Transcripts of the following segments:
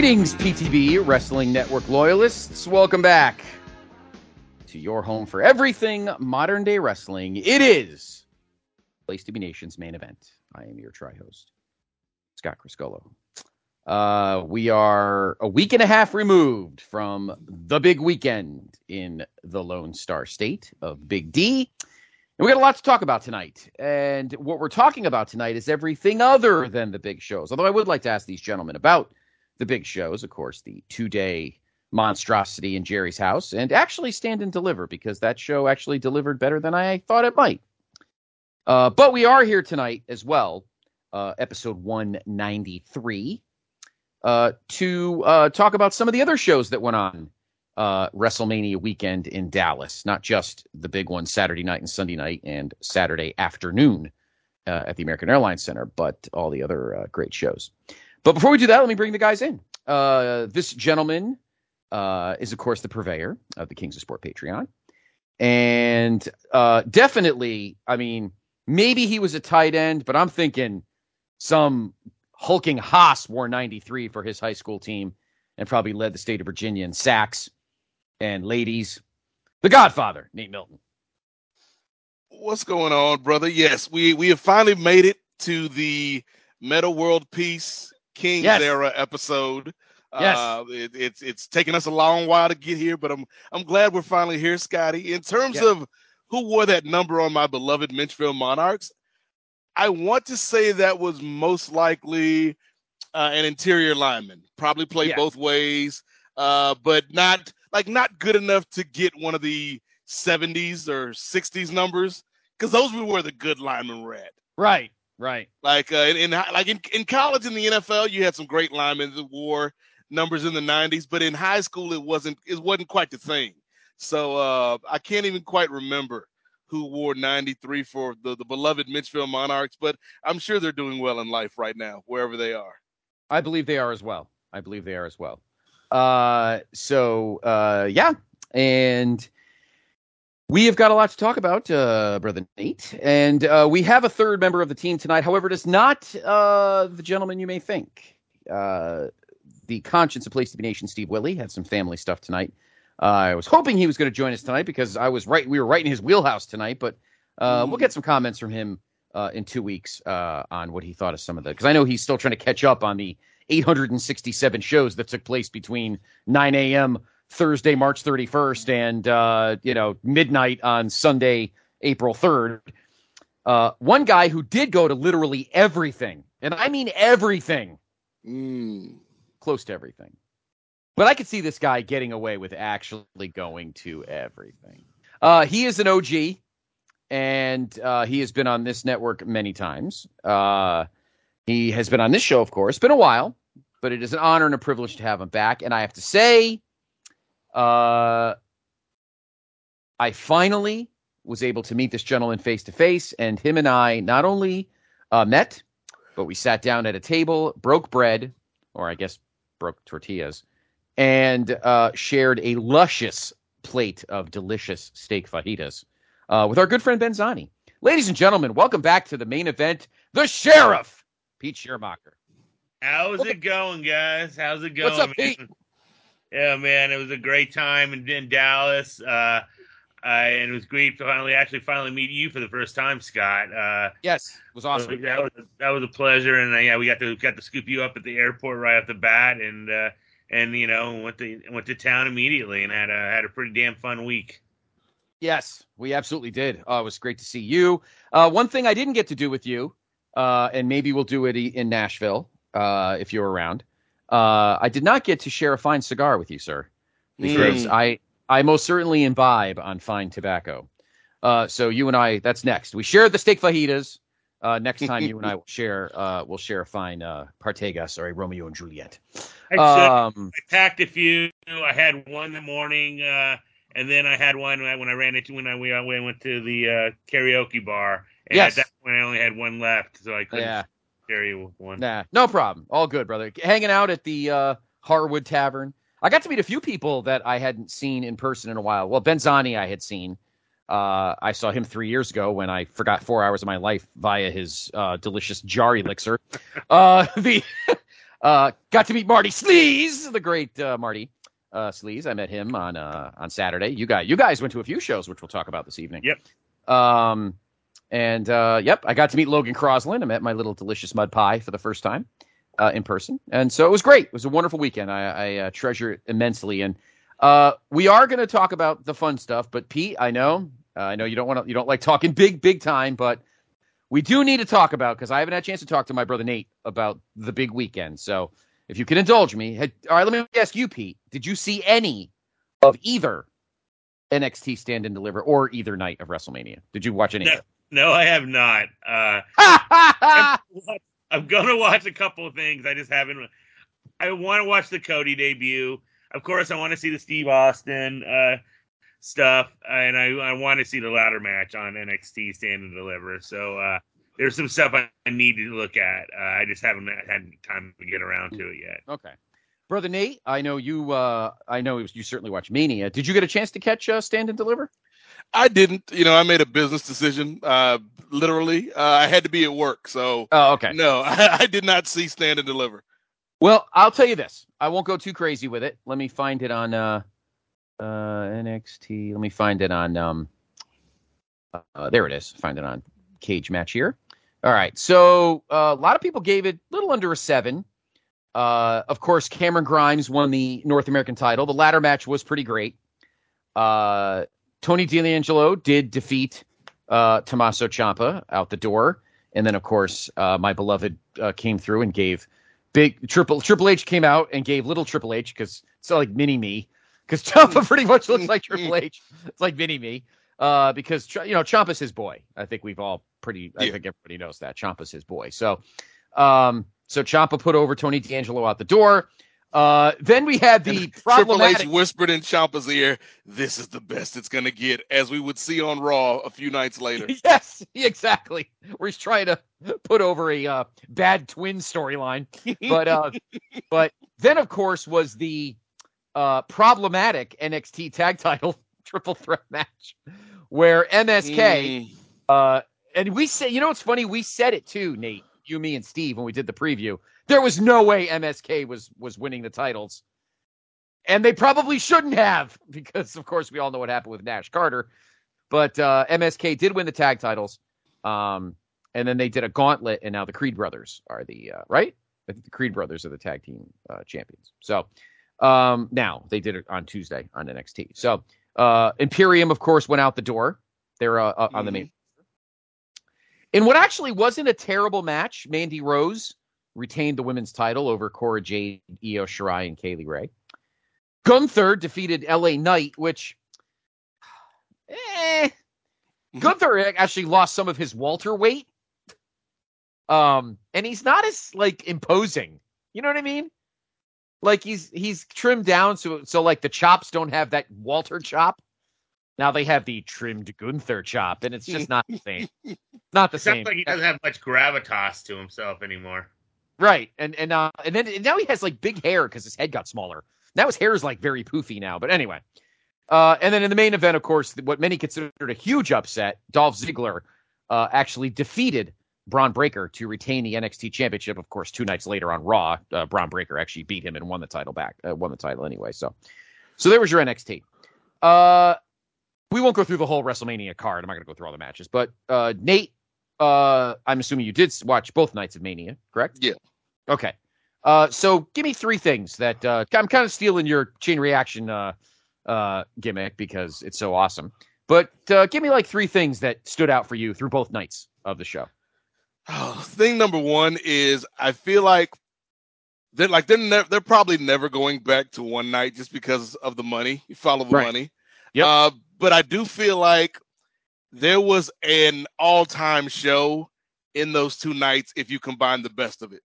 Greetings, PTB Wrestling Network loyalists. Welcome back to your home for everything modern day wrestling. It is Place to Be Nation's main event. I am your tri host, Scott Criscuolo. Uh, we are a week and a half removed from the big weekend in the Lone Star State of Big D. And we got a lot to talk about tonight. And what we're talking about tonight is everything other than the big shows. Although I would like to ask these gentlemen about the big shows, of course, the two day monstrosity in Jerry's house, and actually stand and deliver because that show actually delivered better than I thought it might. Uh, but we are here tonight as well, uh, episode 193, uh, to uh, talk about some of the other shows that went on uh, WrestleMania weekend in Dallas, not just the big one Saturday night and Sunday night and Saturday afternoon uh, at the American Airlines Center, but all the other great shows. But before we do that, let me bring the guys in. Uh, this gentleman uh, is, of course, the purveyor of the Kings of Sport Patreon. And uh, definitely, I mean, maybe he was a tight end, but I'm thinking some hulking Haas wore 93 for his high school team and probably led the state of Virginia in sacks and ladies. The Godfather, Nate Milton. What's going on, brother? Yes, we we have finally made it to the Metta World Peace Kings yes. era episode. Yes. Uh, it, it's it's taken us a long while to get here, but I'm I'm glad we're finally here, Scotty. In terms yes. of who wore that number on my beloved Menchville Monarchs, I want to say that was most likely uh, an interior lineman. Probably played yeah. both ways, uh, but not like not good enough to get one of the 70s or 60s numbers because those were where the good linemen were at. Right. Right. Like uh, in, in like in, in college in the NFL, you had some great linemen that wore numbers in the 90s, but in high school it wasn't it wasn't quite the thing. So uh, I can't even quite remember who wore 93 for the, the beloved Menchville Monarchs, but I'm sure they're doing well in life right now, wherever they are. I believe they are as well. I believe they are as well. Uh, so uh, yeah, and we have got a lot to talk about, uh, Brother Nate. And uh, we have a third member of the team tonight. However, it is not uh, the gentleman you may think. Uh, the conscience of Place to Be Nation, Steve Willie, had some family stuff tonight. Uh, I was hoping he was going to join us tonight because I was right. We were right in his wheelhouse tonight, but uh, we'll get some comments from him in two weeks on what he thought of some of the. Because I know he's still trying to catch up on the 867 shows that took place between 9 a.m. Thursday, March 31st, and uh, you know midnight on Sunday, April 3rd. Uh, one guy who did go to literally everything, and I mean everything, mm. close to everything. But I could see this guy getting away with actually going to everything. Uh, he is an OG, and uh, he has been on this network many times. Uh, he has been on this show, of course. Been a while, but it is an honor and a privilege to have him back. And I have to say, uh, I finally was able to meet this gentleman face to face, and him and I not only uh, met, but we sat down at a table, broke bread, or I guess broke tortillas, and uh, shared a luscious plate of delicious steak fajitas uh, with our good friend Ben Zani. Ladies and gentlemen, welcome back to the main event, the Sheriff, Pete Schermacher. How's it going, guys? How's it going? What's up, Pete? Yeah, man, it was a great time in, in Dallas. Uh, uh, and it was great to finally, actually, finally meet you for the first time, Scott. Uh, yes, it was awesome. That was that was a pleasure, and uh, yeah, we got to got to scoop you up at the airport right off the bat, and uh, and you know went to went to town immediately, and had a had a pretty damn fun week. Yes, we absolutely did. Oh, it was great to see you. Uh, one thing I didn't get to do with you, uh, and maybe we'll do it in Nashville uh, if you're around, uh, I did not get to share a fine cigar with you, sir, because mm. I I most certainly imbibe on fine tobacco. Uh, so you and I, that's next. We shared the steak fajitas. Uh, next time you and I will share, uh, we'll share a fine uh, or a Romeo and Juliet. I, Um, I packed a few. I had one in the morning, uh, and then I had one when I ran into when I, we, I went to the uh, karaoke bar. And Yes. at that point, I only had one left, so I couldn't yeah, carry one. nah, no problem. All good, brother. Hanging out at the uh, Harwood Tavern. I got to meet a few people that I hadn't seen in person in a while. Well, Benzani I had seen. Uh, I saw him three years ago when I forgot four hours of my life via his uh, delicious jar elixir. uh, the uh, got to meet Marty Sleaze, the great uh, Marty uh, Sleaze. I met him on uh, on Saturday. You guys, you guys went to a few shows, which we'll talk about this evening. Yep. Um, and uh, yep, I got to meet Logan Croslin. I met my little delicious mud pie for the first time uh, in person, and so it was great. It was a wonderful weekend. I, I uh, treasure it immensely. And uh, we are going to talk about the fun stuff, but Pete, I know, uh, I know you don't want to, you don't like talking big, big time, but we do need to talk about because I haven't had a chance to talk to my brother Nate about the big weekend. So if you can indulge me, had, all right, let me ask you, Pete. Did you see any of either NXT Stand and Deliver or either night of WrestleMania? Did you watch any? No. No, I have not. Uh? I'm gonna watch a couple of things. I just haven't. I want to watch the Cody debut. Of course, I want to see the Steve Austin uh, stuff, and I, I want to see the ladder match on NXT Stand and Deliver. So uh, there's some stuff I need to look at. Uh, I just haven't had time to get around to it yet. Okay. Brother Nate, I know you. Uh, I know you certainly watch Mania. Did you get a chance to catch uh, Stand and Deliver? I didn't. You know, I made a business decision. Uh, literally, uh, I had to be at work, so Oh, okay. no, I, I did not see Stand and Deliver. Well, I'll tell you this. I won't go too crazy with it. Let me find it on uh, uh, NXT. Let me find it on. Um, uh, there it is. Find it on Cage Match here. All right. So uh, a lot of people gave it a little under a seven. Uh, of course, Cameron Grimes won the North American title. The ladder match was pretty great. Uh, Tony D'Angelo did defeat uh, Tommaso Ciampa out the door, and then of course uh, my beloved uh, came through and gave big Triple Triple H came out and gave little Triple H because it's not like mini me because Ciampa pretty much looks like Triple H. It's like mini me uh, because you know Ciampa's his boy. I think we've all pretty. I Yeah. think everybody knows that Ciampa's his boy. So, um, so Ciampa put over Tony D'Angelo out the door. Uh, then we had the And Triple. H whispered in Ciampa's ear, "This is the best it's gonna get," as we would see on Raw a few nights later. yes, exactly. Where he's trying to put over a uh, bad twin storyline, but uh, but then of course was the uh, problematic NXT Tag Title Triple Threat match, where MSK Mm, uh, and we said, you know what's funny? We said it too, Nate, you, me, and Steve when we did the preview. There was no way MSK was was winning the titles, and they probably shouldn't have because, of course, we all know what happened with Nash Carter. But uh, MSK did win the tag titles, um, and then they did a gauntlet, and now the Creed brothers are the uh, right. I think the Creed brothers are the tag team uh, champions. So um, now they did it on Tuesday on NXT. So uh, Imperium, of course, went out the door. They're uh, uh, on the main in what actually wasn't a terrible match, Mandy Rose retained the women's title over Cora Jade, Io Shirai, and Kay Lee Ray. Gunther defeated LA Knight, which, eh, Gunther actually lost some of his Walter weight. Um, and he's not as like imposing. You know what I mean? Like he's he's trimmed down so so like the chops don't have that Walter chop. Now they have the trimmed Gunther chop, and it's just not the same. Not the sounds same. like he doesn't have much gravitas to himself anymore. Right, and and uh, and then and now he has like big hair because his head got smaller. Now his hair is like very poofy now. But anyway, uh, and then in the main event, of course, what many considered a huge upset, Dolph Ziggler uh, actually defeated Bron Breakker to retain the NXT Championship. Of course, two nights later on Raw, uh, Bron Breakker actually beat him and won the title back. Uh, won the title anyway. So, so there was your NXT. Uh, we won't go through the whole WrestleMania card. I'm not going to go through all the matches, but uh, Nate, I'm assuming you did watch both nights of Mania, correct? Yeah. Okay. Uh, so give me three things that uh, I'm kind of stealing your chain reaction uh, uh, gimmick because it's so awesome. But uh, give me like three things that stood out for you through both nights of the show. Oh, thing number one is I feel like they're like they're ne- they're probably never going back to one night just because of the money. You follow the Right. money. Yep. Uh, but I do feel like there was an all time show in those two nights if you combine the best of it.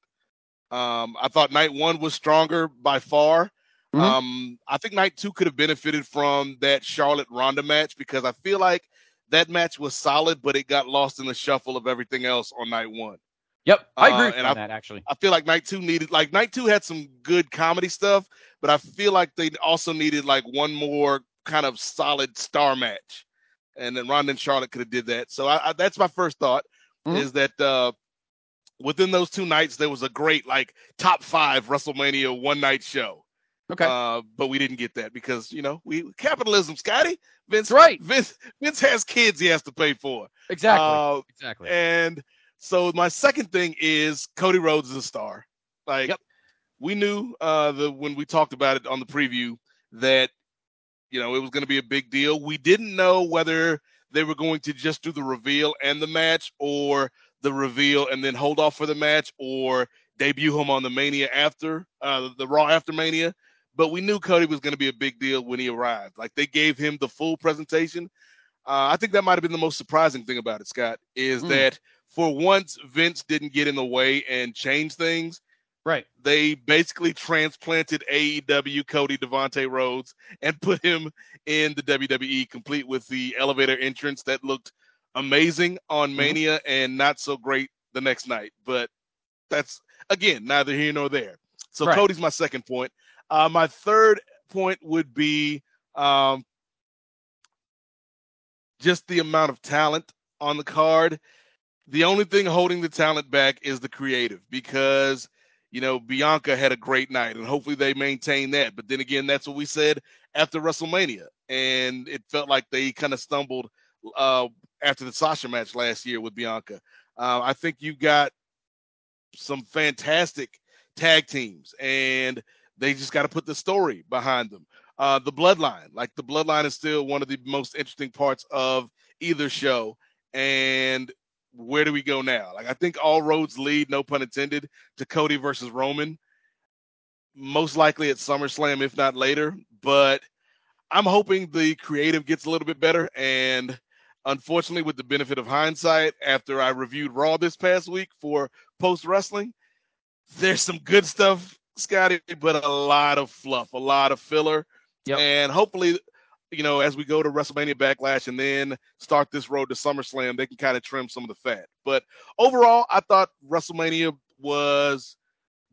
Um, I thought night one was stronger by far. Mhm. Um, I think night two could have benefited from that Charlotte Ronda match because I feel like that match was solid, but it got lost in the shuffle of everything else on night one. Yep, I Uh, agree with and I- that actually. I feel like night two needed like night two had some good comedy stuff, but I feel like they also needed like one more kind of solid star match, and then Ronda and Charlotte could have did that. So I, I, that's my first thought Mhm. is that uh, within those two nights there was a great like top five WrestleMania one night show. Okay, Uh, but we didn't get that because you know we capitalism, Scotty. Vince, That's right. Vince, Vince has kids he has to pay for. exactly, Uh, exactly. and so my second thing is Cody Rhodes is a star. Like Yep. we knew uh the when we talked about it on the preview that you know it was going to be a big deal. We didn't know whether they were going to just do the reveal and the match or the reveal and then hold off for the match or debut him on the Mania after uh the Raw after Mania. But we knew Cody was going to be a big deal when he arrived. Like they gave him the full presentation. Uh, I think that might have been the most surprising thing about it, Scott, is Mm. that for once Vince didn't get in the way and change things. right. They basically transplanted AEW Cody Devontae Rhodes and put him in the WWE, complete with the elevator entrance that looked amazing on Mhm. Mania and not so great the next night. But that's again neither here nor there. So Right. Cody's my second point. Uh, my third point would be um, just the amount of talent on the card. The only thing holding the talent back is the creative because, you know, Bianca had a great night and hopefully they maintain that. But then again, that's what we said after WrestleMania. And it felt like they kind of stumbled uh, after the Sasha match last year with Bianca. Uh, I think you've got some fantastic tag teams and they just got to put the story behind them. Uh, the bloodline, like the bloodline is still one of the most interesting parts of either show. And where do we go now? Like I think all roads lead, no pun intended, to Cody versus Roman. Most likely at SummerSlam, if not later. But I'm hoping the creative gets a little bit better. And unfortunately, with the benefit of hindsight, after I reviewed Raw this past week for post wrestling, there's some good stuff, Scotty, but a lot of fluff, a lot of filler. Yep. And hopefully, you know, as we go to WrestleMania Backlash and then start this road to SummerSlam, they can kind of trim some of the fat. But overall, I thought WrestleMania was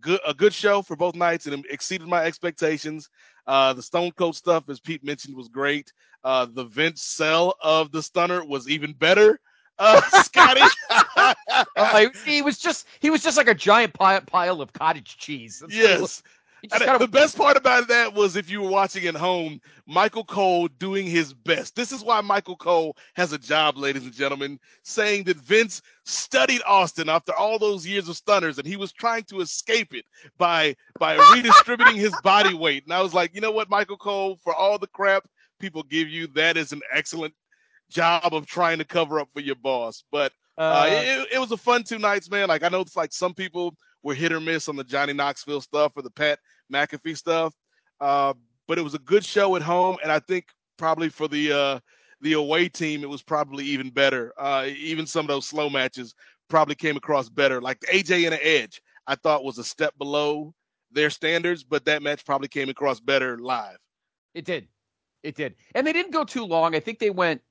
good, a good show for both nights, and it exceeded my expectations. Uh, the Stone Cold stuff, as Pete mentioned, was great. Uh, the Vince sell of the Stunner was even better. Uh, Scotty, Uh, he was just he was just like a giant pile, pile of cottage cheese. That's yes. He just And kind the best part about that was if you were watching at home, Michael Cole doing his best. This is why Michael Cole has a job, ladies and gentlemen, saying that Vince studied Austin after all those years of stunners and he was trying to escape it by by redistributing his body weight. And I was like, you know what, Michael Cole, for all the crap people give you, that is an excellent job of trying to cover up for your boss. But uh, uh, it, it was a fun two nights, man. Like I know it's like some people were hit or miss on the Johnny Knoxville stuff or the Pat McAfee stuff, uh, but it was a good show at home, and I think probably for the uh, the away team, it was probably even better. Uh, even some of those slow matches probably came across better. Like AJ and the Edge, I thought was a step below their standards, but that match probably came across better live. It did. It did. And they didn't go too long. I think they went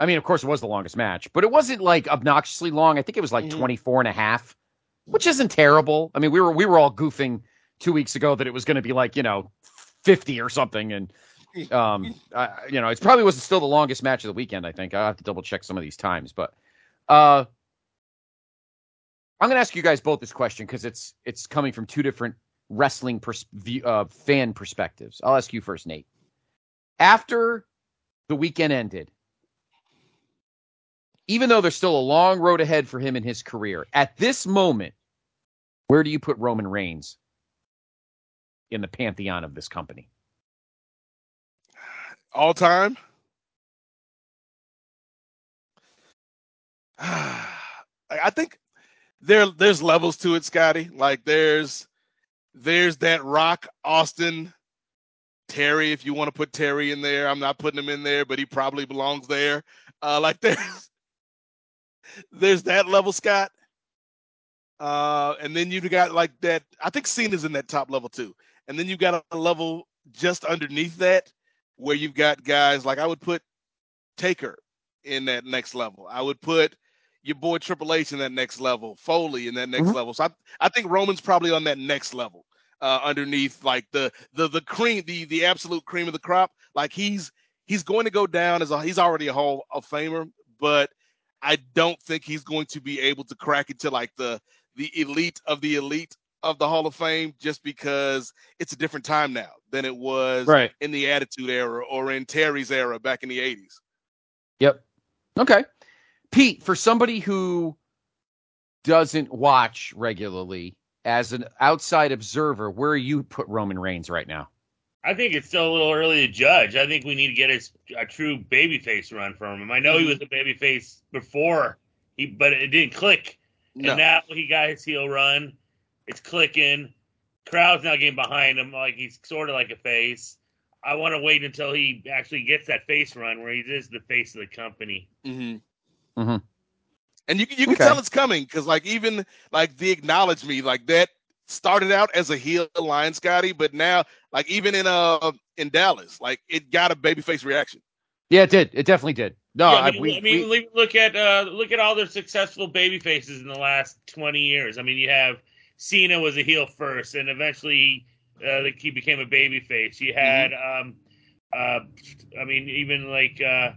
I mean, of course it was the longest match, but it wasn't like obnoxiously long. I think it was like Mhm. 24 and a half, which isn't terrible. I mean, we were we were all goofing 2 weeks ago that it was going to be like, you know, 50 or something and um I, you know, it probably wasn't still the longest match of the weekend, I think. I have to double check some of these times, but uh I'm going to ask you guys both this question cuz it's it's coming from two different wrestling pers- view, uh, fan perspectives. I'll ask you first, Nate after the weekend ended, even though there's still a long road ahead for him in his career, at this moment, where do you put Roman Reigns in the pantheon of this company? All time. I think there there's levels to it, Scotty. Like there's there's that Rock Austin Terry, if you want to put Terry in there. I'm not putting him in there, but he probably belongs there. Uh, like there's there's that level, Scott. Uh, and then you've got like that. I think Cena's in that top level too. And then you've got a level just underneath that where you've got guys like I would put Taker in that next level. I would put your boy Triple H in that next level, Foley in that next Mhm. level. So I, I think Roman's probably on that next level, uh, underneath like the the the cream, the the absolute cream of the crop. Like he's he's going to go down as a he's already a Hall of Famer, but I don't think he's going to be able to crack into like the the elite of the elite of the Hall of Fame just because it's a different time now than it was Right. in the Attitude Era or in Terry's era back in the 80s. Yep. Okay. Pete, for somebody who doesn't watch regularly, as an outside observer, where you put Roman Reigns right now? I think it's still a little early to judge. I think we need to get his, a true babyface run from him. I know he mm-hmm. was a babyface before, he but it didn't click. No. And now he got his heel run. It's clicking. Crowd's now getting behind him like he's sort of like a face. I want to wait until he actually gets that face run where he is the face of the company. Mm-hmm. Mhm. And you can you can Okay. tell it's coming because like even like the acknowledge me like that started out as a heel line, Scotty, but now like even in uh in Dallas, like it got a babyface reaction. Yeah, it did. It definitely did. No, Yeah, I, I mean, we, I mean we- look at uh, look at all the successful baby faces in the last twenty years. I mean, you have Cena was a heel first, and eventually uh, like, he became a baby face. You had, um, uh, I mean, even like uh,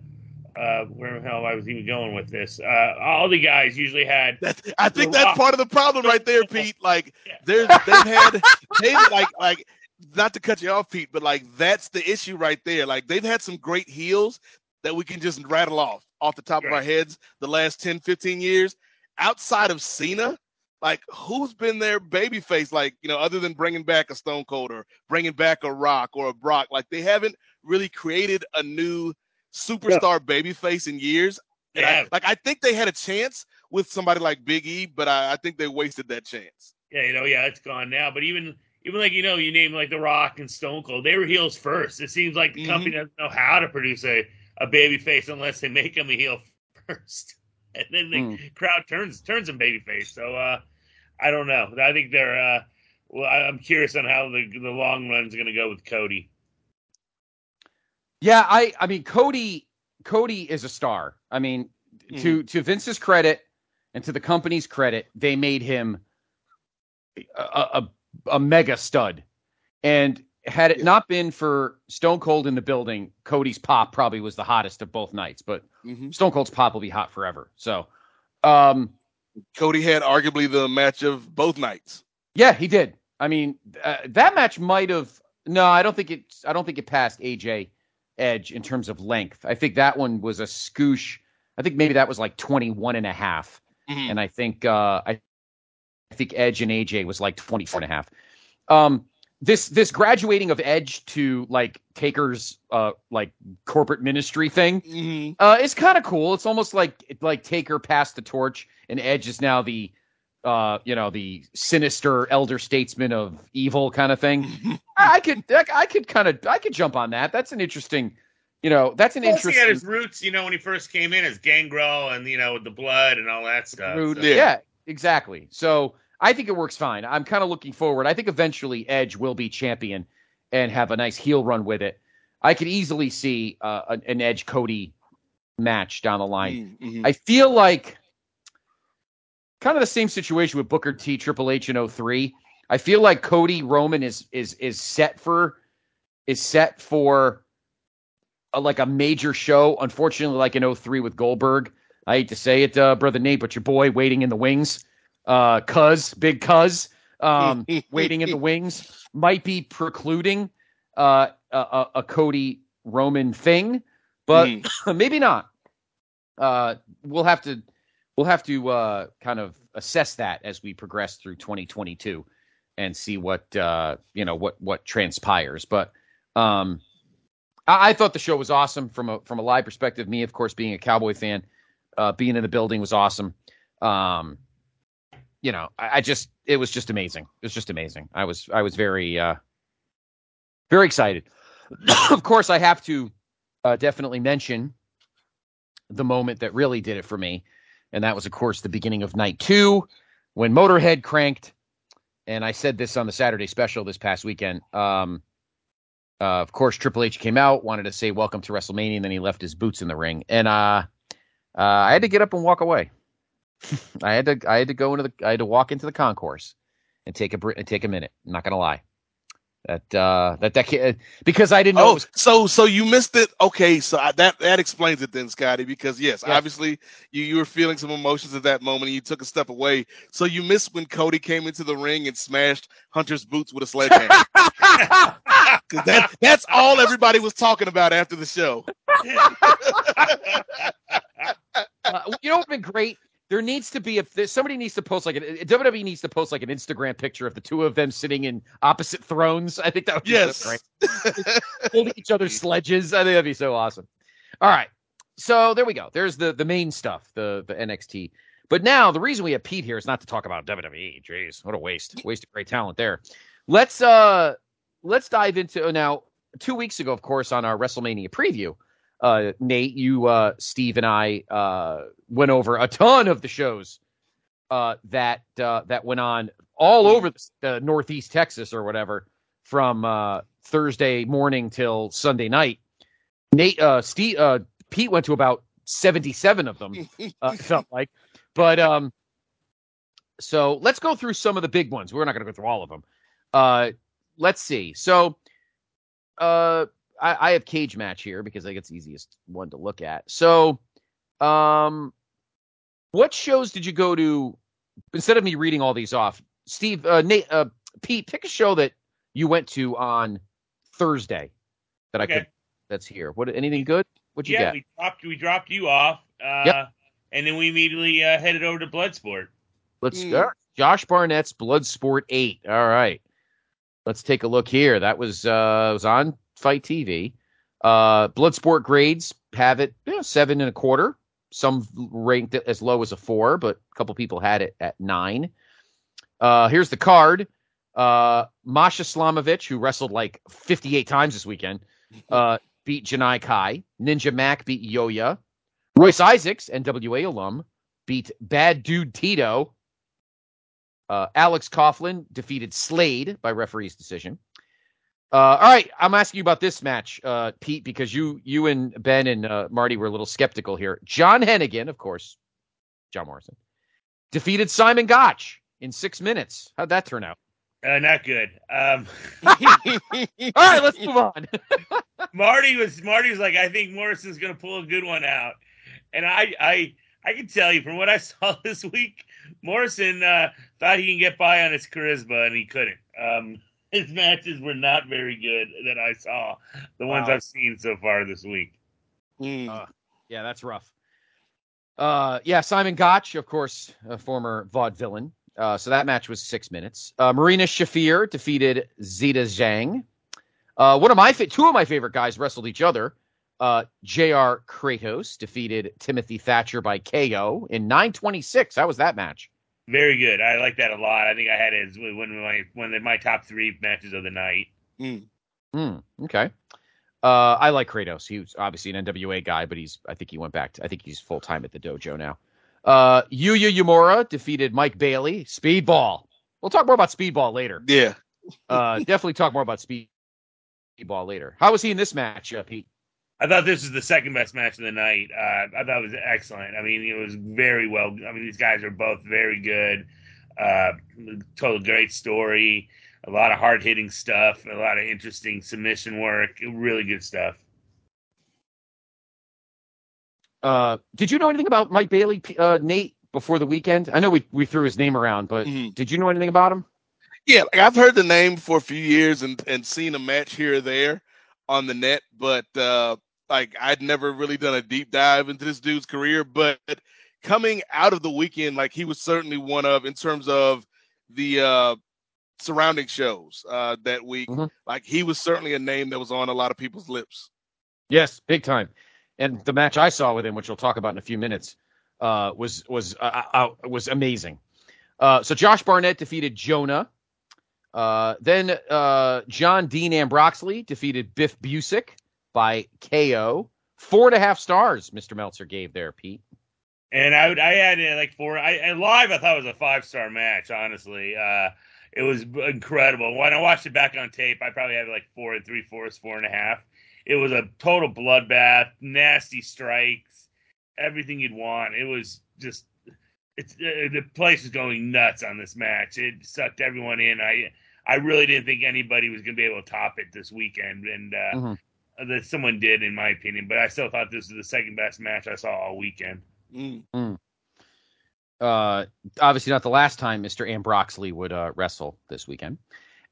uh, where the hell I was even going with this? Uh, all the guys usually had That I think that's Rock. part of the problem right there, Pete. Like Yeah. there's they've had they like like not to cut you off, Pete, but like that's the issue right there. Like they've had some great heels that we can just rattle off off the top of our heads the last 10, 15 years. Outside of Cena, like who's been their babyface? Like you know, other than bringing back a Stone Cold or bringing back a Rock or a Brock, like they haven't really created a new superstar babyface in years. And I- Yeah. like I think they had a chance with somebody like Big E, but I, I think they wasted that chance. Yeah, you know, yeah, it's gone now. But even even like you know, you name like The Rock and Stone Cold, they were heels first. It seems like the Mhm. company doesn't know how to produce a, a baby face unless they make him a heel first, and then the Mm. crowd turns turns him baby face. So uh, I don't know. I think they're. Uh, well, I'm curious on how the the long run's going to go with Cody. yeah, I, I mean, Cody, Cody is a star. I mean, to to Vince's credit and to the company's credit, they made him a, a, a mega stud. And had it Yeah. not been for Stone Cold in the building, Cody's pop probably was the hottest of both nights. But Mm-hmm. Stone Cold's pop will be hot forever. So, um, Cody had arguably the match of both nights. yeah, he did. I mean, uh, that match might have. No, I don't think it. I don't think it passed AJ Edge in terms of length. I think that one was a scoosh. I think maybe that was like 21 and a half. Mhm. and I think uh, I, I think Edge and AJ was like 24 and a half. Um, this this graduating of Edge to like Taker's uh, like corporate ministry thing Mhm. uh, it's kind of cool. It's almost like like Taker passed the torch, and Edge is now the uh, you know the sinister elder statesman of evil kind of thing. I, I could I, I could kind of I could jump on that. That's an interesting. You know, that's an Plus, he had interesting. his roots, you know, when he first came in as Gangrel and you know with the blood and all that stuff. Rude. So- Yeah. Yeah. exactly. So I think it works fine. I'm kind of looking forward. I think eventually Edge will be champion and have a nice heel run with it. I could easily see uh, an, an Edge Cody match down the line. Mhm. I feel like kind of the same situation with Booker T, Triple H in 03. I feel like Cody Roman is is is set for is set for a, like a major show. Unfortunately, like in 03 with Goldberg. I hate to say it, uh, brother Nate, but your boy waiting in the wings, uh, cuz big cuz, um, waiting in the wings might be precluding uh, a, a, Cody Roman thing, but Mhm. maybe not. Uh, we'll have to we'll have to uh, kind of assess that as we progress through 2022 and see what uh, you know what what transpires. But um, I, I thought the show was awesome from a from a live perspective. Me, of course, being a Cowboy fan, uh, being in the building was awesome. Um, you know, I, I just it was just amazing. It was just amazing. I was I was very uh, very excited. of course, I have to uh, definitely mention the moment that really did it for me, and that was, of course, the beginning of night two. when Motorhead cranked, and I said this on the Saturday special this past weekend. Um, uh, of course, Triple H came out, wanted to say welcome to WrestleMania, and then he left his boots in the ring, and uh, uh, I had to get up and walk away. I had to I had to go into the I had to walk into the concourse and take a and take a minute. I'm not gonna lie. That uh that that ca- because I didn't know. Oh, was- so so you missed it. Okay, so I, that that explains it then, Scotty. Because yes, Yeah. obviously you you were feeling some emotions at that moment, and you took a step away. So you missed when Cody came into the ring and smashed Hunter's boots with a sledgehammer. 'Cause that that's all everybody was talking about after the show. uh, you know what's been great? There needs to be a somebody needs to post like an WWE needs to post like an Instagram picture of the two of them sitting in opposite thrones. I think that would be Yes. great. holding each other's sledges. I think that'd be so awesome. All right. So there we go. There's the the main stuff, the the NXT. But now the reason we have Pete here is not to talk about WWE. Jeez, what a waste. Waste of great talent there. Let's uh let's dive into now two weeks ago, of course, on our WrestleMania preview. Uh Nate, you uh Steve and I uh went over a ton of the shows uh that uh that went on all over the, northeast Texas or whatever from uh Thursday morning till Sunday night. Nate, uh, Steve, uh, Pete went to about seventy-seven of them. It felt like, but um, so let's go through some of the big ones. We're not going to go through all of them. Uh, let's see. So, uh, I, I have cage match here because I think it's the easiest one to look at. So, um, what shows did you go to? Instead of me reading all these off, Steve, uh, Nate, uh, Pete, pick a show that you went to on Thursday that I could. That's here. What? Anything good? What'd you yeah, get? we dropped we dropped you off, uh, Yep. and then we immediately uh, headed over to Bloodsport. Let's Mm. go. Josh Barnett's Bloodsport Eight. All right. Let's take a look here. That was uh was on Fight TV. Uh Bloodsport grades have it you know, seven and a quarter. Some ranked it as low as a four, but a couple people had it at nine. Uh here's the card. Uh Masha Slamovich, who wrestled like 58 times this weekend, uh beat Janai Kai. Ninja Mack beat Yoya. Royce Isaacs, NWA alum, beat Bad Dude Tito. Uh, Alex Coughlin defeated Slade by referee's decision. Uh, all right, I'm asking you about this match, uh, Pete, because you you and Ben and uh, Marty were a little skeptical here. John Hennigan, of course, John Morrison, defeated Simon Gotch in six minutes. How'd that turn out? Uh, not good. Um, All right, let's move on. Marty was Marty was like, I think Morrison's gonna pull a good one out, and I I I can tell you from what I saw this week, Morrison uh, thought he can get by on his charisma, and he couldn't. Um, his matches were not very good that I saw. The ones Wow. I've seen so far this week. Mm. Uh, yeah, that's rough. Uh, yeah, Simon Gotch, of course, a former vaudevillain. Uh, so that match was six minutes. Uh, Marina Shafir defeated Zeda Zhang. Uh, one of my fa- two of my favorite guys wrestled each other. Uh, JR Kratos defeated Timothy Thatcher by KO in 926. How was that match? Very good. I like that a lot. I think I had it as one of my one of my top three matches of the night. Mm. Hmm. Okay. Uh, I like Kratos. He was obviously an NWA guy, but he's I think he went back to I think he's full time at the dojo now. Uh, Yuya Uemura defeated Mike Bailey. Speedball. We'll talk more about Speedball later. Yeah. Uh, definitely talk more about Speedball later. How was he in this match, uh, Pete? I thought this was the second best match of the night. Uh, I thought it was excellent. I mean, it was very well. I mean, these guys are both very good. Uh, told a great story, a lot of hard hitting stuff, a lot of interesting submission work. Really good stuff. Uh, did you know anything about Mike Bailey, uh, Nate, before the weekend? I know we we threw his name around, but Mhm. did you know anything about him? Yeah, like I've heard the name for a few years and and seen a match here or there on the net, but uh like I'd never really done a deep dive into this dude's career. But coming out of the weekend, like he was certainly one of in terms of the uh surrounding shows uh that week. Mhm. Like he was certainly a name that was on a lot of people's lips. Yes, big time. And the match I saw with him, which we'll talk about in a few minutes, uh, was was uh, uh, was amazing. Uh, so Josh Barnett defeated Jonah. Uh, then uh, John Dean Ambroxley defeated Biff Busick by KO. Four and a half stars, Mr. Meltzer gave there, Pete. And I would, I had it like four. I, I live. I thought it was a five star match. Honestly, uh, it was incredible. When I watched it back on tape, I probably had like four and three fourths, four and a half. It was a total bloodbath, nasty strikes, everything you'd want. It was just it's uh, the place is going nuts on this match. It sucked everyone in. I I really didn't think anybody was going to be able to top it this weekend, and uh, mm-hmm. That someone did, in my opinion. But I still thought this was the second best match I saw all weekend. Mm. Mm. Uh, obviously not the last time Mr. Ambroxley would uh, wrestle this weekend.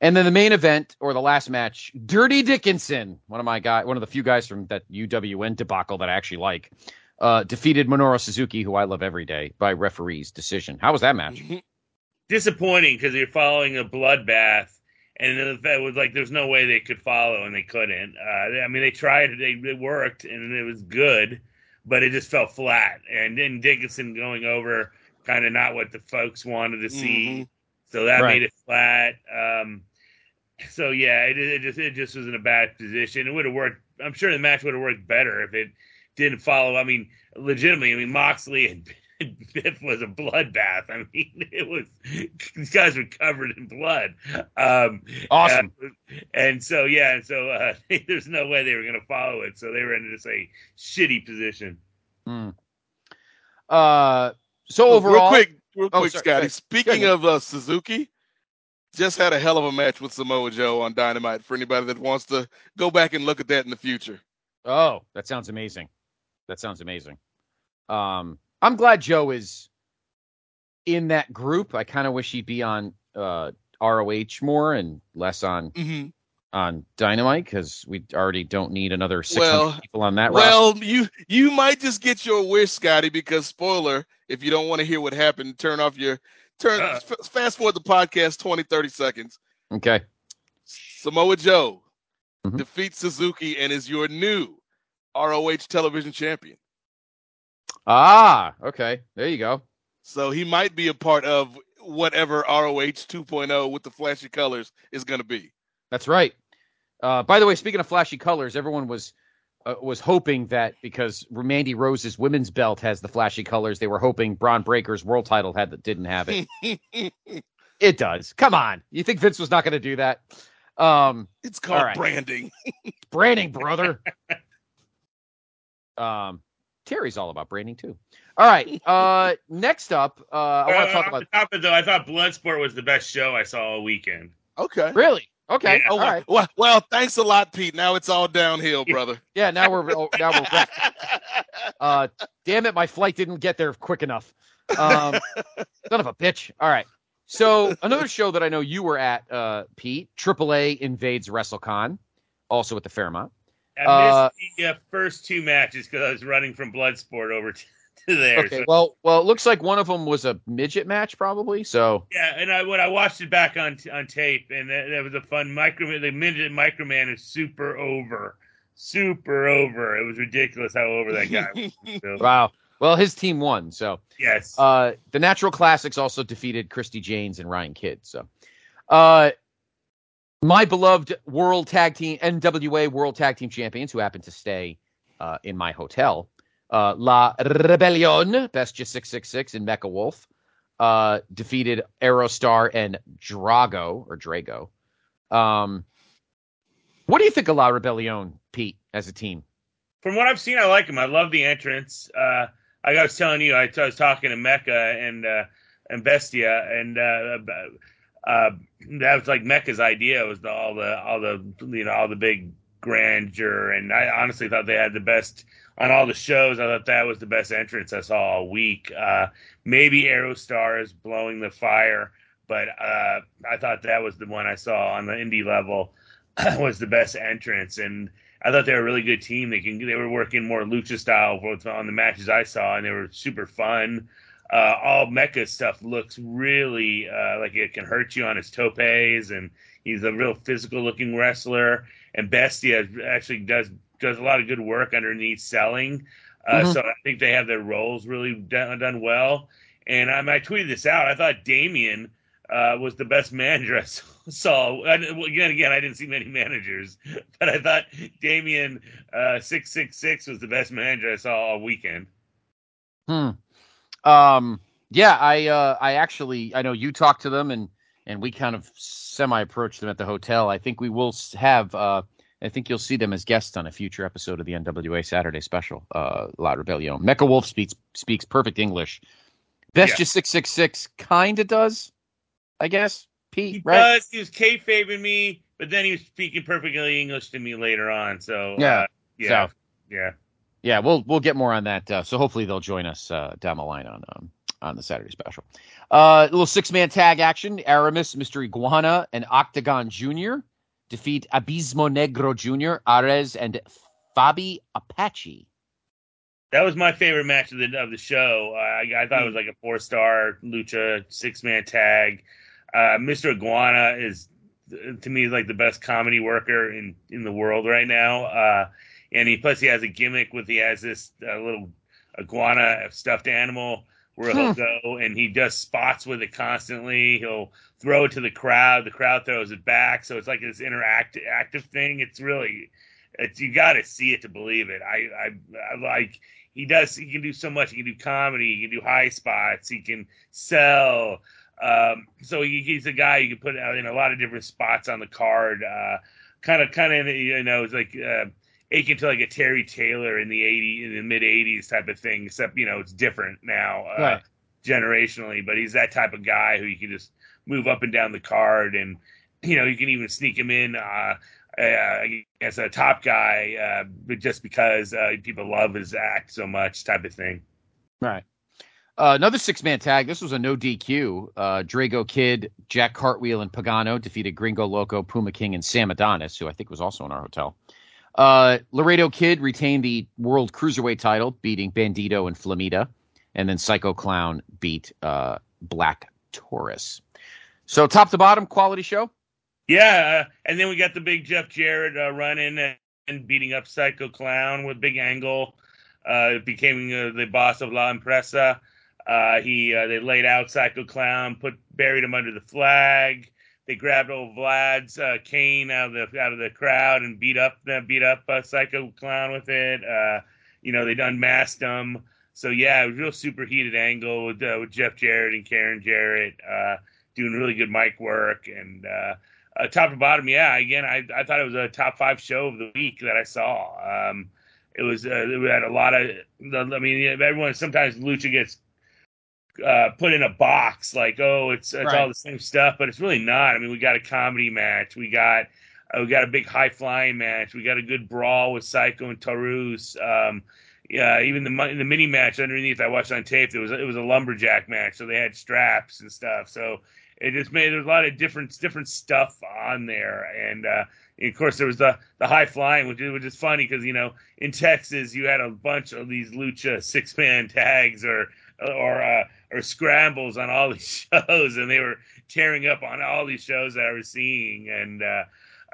And then the main event or the last match, Dirty Dickinson, one of my guy, one of the few guys from that UWN debacle that I actually like, uh, defeated Minoru Suzuki, who I love every day, by referee's decision. How was that match? Mm-hmm. Disappointing because you're following a bloodbath, and then the f it was like there's no way they could follow, and they couldn't. Uh, I mean, they tried, they it worked, and it was good, but it just fell flat. And then Dickinson going over, kind of not what the folks wanted to see, mm-hmm. so that right. made it flat. Um, so yeah, it, it just it just was in a bad position. It would have worked. I'm sure the match would have worked better if it didn't follow. I mean, legitimately, I mean, Moxley and, Biff was a bloodbath. I mean, it was these guys were covered in blood. Um, awesome. Uh, and so yeah, and so uh, there's no way they were going to follow it. So they were in just a shitty position. Mm. Uh, so overall, real quick, real oh, quick, Scotty. Speaking of uh, Suzuki, just had a hell of a match with Samoa Joe on Dynamite. For anybody that wants to go back and look at that in the future. Oh, that sounds amazing. That sounds amazing. Um, I'm glad Joe is in that group. I kind of wish he'd be on uh, ROH more and less on mm-hmm. on Dynamite because we already don't need another 600 well, people on that. Well, roster. you you might just get your wish, Scotty. Because spoiler, if you don't want to hear what happened, turn off your turn. Uh. F- fast forward the podcast 20, 30 seconds. Okay. Samoa Joe mm-hmm. defeats Suzuki and is your new ROH television champion. Ah, okay. There you go. So he might be a part of whatever ROH 2.0 with the flashy colors is going to be. That's right. Uh, by the way, speaking of flashy colors, everyone was uh, was hoping that because Mandy Rose's women's belt has the flashy colors, they were hoping Bron Breakker's world title had that didn't have it. it does. Come on, you think Vince was not going to do that? Um, it's called right. branding. branding, brother. Um, Terry's all about branding too. All right. Uh, next up, uh, I want to talk about. Top of though, I thought Bloodsport was the best show I saw all weekend. Okay. Really? Okay. Yeah. Oh, all right. Well, well, thanks a lot, Pete. Now it's all downhill, brother. yeah. Now we're oh, now we're. uh, damn it! My flight didn't get there quick enough. Um, son of a bitch. All right. So another show that I know you were at, uh, Pete. AAA invades WrestleCon, also at the Fairmont. I uh, missed the uh, first two matches because I was running from Bloodsport over to, to there. Okay, so. well, well, it looks like one of them was a midget match, probably. So yeah, and I when I watched it back on on tape, and that, that was a fun micro. The midget microman is super over, super over. It was ridiculous how over that guy was. So. wow. Well, his team won, so yes. Uh, the Natural Classics also defeated Christy Janes and Ryan Kidd. So, uh, my beloved World Tag Team NWA World Tag Team Champions, who happen to stay uh, in my hotel, uh, La Rebellion, Bestia six six six, and Mecha Wolf, uh, defeated Aerostar and Drago or Drago. Um, what do you think of La Rebellion, Pete, as a team? From what I've seen, I like them. I love the entrance. Uh, I was telling you, I, I was talking to Mecca and uh, and Bestia, and uh, uh, that was like Mecha's idea was the, all the all the you know all the big grandeur, and I honestly thought they had the best on all the shows. I thought that was the best entrance I saw all week. Uh, maybe Aerostar is blowing the fire, but uh, I thought that was the one I saw on the indie level was the best entrance, and I thought they were a really good team. They can they were working more lucha style on the matches I saw, and they were super fun uh, all mecha stuff looks really uh, like it can hurt you on his topes, and he's a real physical looking wrestler. And Bestia actually does does a lot of good work underneath selling. Uh, mm-hmm. So I think they have their roles really done, done well. And I, I tweeted this out. I thought Damian uh, was the best manager I saw. again, again, I didn't see many managers, but I thought Damian uh, six six six was the best manager I saw all weekend. Hmm. Um, yeah, I uh, I actually I know you talked to them and and we kind of semi approached them at the hotel. I think we will have. Uh, I think you'll see them as guests on a future episode of the NWA Saturday Special. Uh, La Rebellion. Mecha Wolf speaks speaks perfect English. Bestia six six six kind of does, I guess. Pete, He right? does. He was kayfabing me, but then he was speaking perfectly English to me later on. So Yeah. uh, yeah, So- yeah. Yeah, we'll we'll get more on that. Uh, so hopefully they'll join us uh, down the line on um, on the Saturday special. Uh, little six man tag action. Aramis, Mr. Iguana, and Octagon Jr. defeat Abismo Negro Jr., Ares, and Fabi Apache. That was my favorite match of the of the show. Uh, I, I thought it was like a four star lucha six man tag. Uh, Mr. Iguana is to me like the best comedy worker in in the world right now. And he plus he has a gimmick with he has this uh, little iguana stuffed animal where he'll go and he does spots with it constantly. He'll throw it to the crowd. The crowd throws it back. So it's like this interactive active thing. It's really it's you got to see it to believe it. I, I I like he does he can do so much. He can do comedy. He can do high spots. He can sell. Um, so he, he's a guy you can put out in a lot of different spots on the card. Uh, kind of kind of you know it's like. Uh, akin to like a Terry Taylor in the 80s, in the mid 80s type of thing, except, you know, it's different now, uh, Right. generationally, but he's that type of guy who you can just move up and down the card and, you know, you can even sneak him in, uh, uh, as a top guy, uh, but just because, uh, people love his act so much type of thing. Right. Uh, another six man tag. This was a no DQ. Uh, Drago Kid, Jack Cartwheel, and Pagano defeated Gringo Loco, Puma King, and Sam Adonis, who I think was also in our hotel. Uh, Laredo Kid retained the World Cruiserweight title, beating Bandito and Flamita. And then Psycho Clown beat uh, Black Taurus. So, top to bottom, quality show. Yeah, uh, and then we got the big Jeff Jarrett uh, running and, beating up Psycho Clown with Big Angle. Uh, became uh, the boss of La Empresa. Uh, he uh, they laid out Psycho Clown, put buried him under the flag. They grabbed old Vlad's uh, cane out of the out of the crowd and beat up the beat up uh, Psycho Clown with it. Uh, you know they unmasked him. So yeah, it was a real super heated angle with uh, with Jeff Jarrett and Karen Jarrett uh, doing really good mic work and. Uh, uh, top to bottom, yeah. Again, I, I thought it was a top five show of the week that I saw. Um, it was uh, it had a lot of. I mean, everyone sometimes lucha gets uh, put in a box like, oh, it's it's Right. all the same stuff, but it's really not. I mean, we got a comedy match, we got uh, we got a big high flying match, we got a good brawl with Psycho and Taurus. Um, yeah, even the the mini match underneath I watched on tape. It was it was a lumberjack match, so they had straps and stuff. So it just made there's a lot of different different stuff on there, and uh, of course there was the the high flying, which which is funny because you know in Texas you had a bunch of these lucha six man tags or or uh, or scrambles on all these shows, and they were tearing up on all these shows that I was seeing, and uh,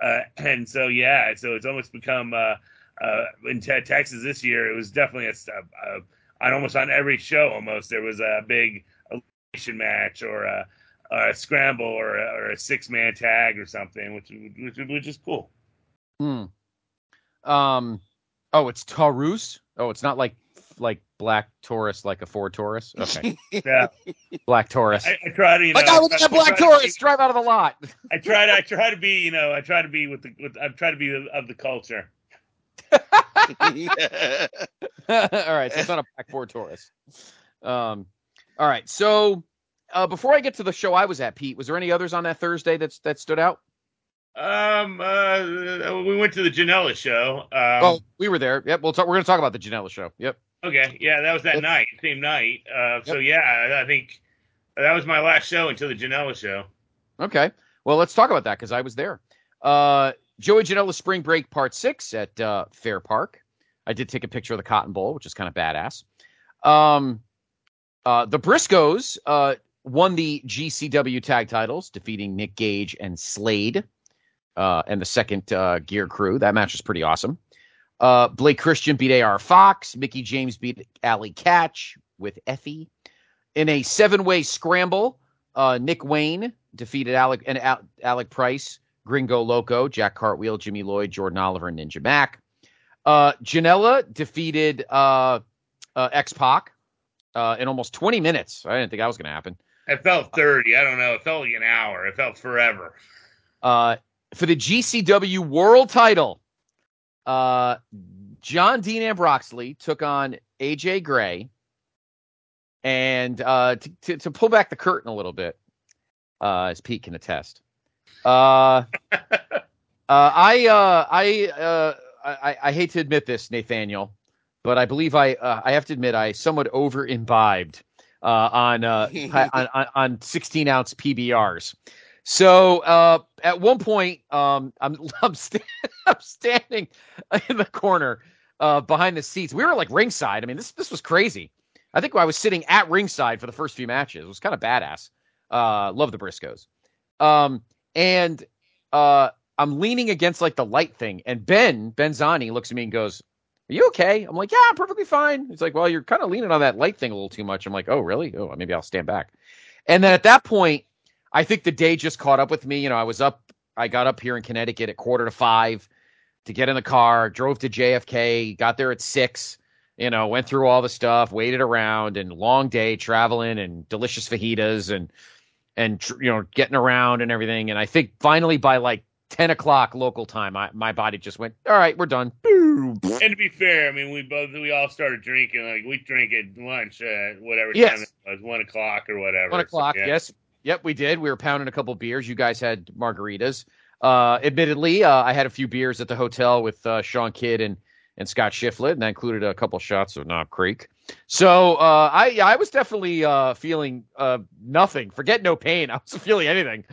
uh, and so yeah, so it's almost become uh, uh, in te- Texas this year. It was definitely a, a, on almost on every show. Almost there was a big elimination match or a, a scramble or a, or a six man tag or something, which which, which is cool. Hmm. Um. Oh, it's Taurus. Oh, it's not like like Black Taurus, like a Ford Taurus. Okay, Yeah, Black Taurus. I, I try to you know. like I look at that Black try to Taurus. Drive out of the lot. I try to I try to be you know I try to be with the with I try to be of the culture. all right, so it's not a Black Ford Taurus. Um. All right, so uh, before I get to the show I was at, Pete, was there any others on that Thursday that's that stood out? Um, uh, we went to the Janela show. Um, oh, we were there. Yep, we'll talk. We're going to talk about the Janela show. Yep. Okay, yeah, that was that Yep. night, same night. Uh, so yeah, I think that was my last show until the Janela show. Okay. Well, let's talk about that because I was there. Uh, Joey Janela Spring Break Part Six at uh, Fair Park. I did take a picture of the Cotton Bowl, which is kind of badass. Um, uh, the Briscoes uh, won the GCW tag titles, defeating Nick Gage and Slade uh, and the second uh, Gear Crew. That match was pretty awesome. Uh, Blake Christian beat AR Fox. Mickie James beat Allie Katch with Effie. In a seven way scramble, uh, Nick Wayne defeated Alec and Al- Alec Price, Gringo Loco, Jack Cartwheel, Jimmy Lloyd, Jordan Oliver, and Ninja Mack. Uh, Janela defeated uh, uh, X Pac. uh, in almost 20 minutes. I didn't think that was going to happen. It felt 30. I don't know. It felt like an hour. It felt forever. Uh, for the GCW World Title, uh, John Dean Ambroxley took on AJ Gray, and uh, to, to, to pull back the curtain a little bit, uh, as Pete can attest. Uh, uh, I, uh, I, uh, I, I hate to admit this, Nathaniel, but I believe I, uh, I have to admit I somewhat over imbibed uh, on, uh, on, on on 16 ounce PBRs. So uh, at one point, um, I'm I'm, sta- I'm standing in the corner uh, behind the seats. We were like ringside. I mean, this this was crazy. I think I was sitting at ringside for the first few matches. It was kind of badass. Uh, love the Briscoes. Um, and uh, I'm leaning against like the light thing, and Ben Benzani looks at me and goes, "Are you okay?" I'm like, "Yeah, I'm perfectly fine." He's like, "Well, you're kind of leaning on that light thing a little too much." I'm like, "Oh, really? Oh, maybe I'll stand back." And then at that point, I think the day just caught up with me. You know, I was up, I got up here in Connecticut at quarter to five to get in the car, drove to JFK, got there at six, you know, went through all the stuff, waited around, and long day traveling and delicious fajitas and, and, you know, getting around and everything. And I think finally by like 10 o'clock local time, I, my body just went, all right, we're done. And to be fair, I mean, we both we all started drinking. Like we drink at lunch, uh, whatever Yes. time it was, one o'clock or whatever. One o'clock. So, yeah. Yes. Yep, we did. We were pounding a couple beers. You guys had margaritas. Uh, admittedly, uh, I had a few beers at the hotel with uh, Sean Kidd and and Scott Shiflett, and that included a couple shots of Knob Creek. So uh, I I was definitely uh, feeling uh, nothing. Forget no pain. I wasn't feeling anything.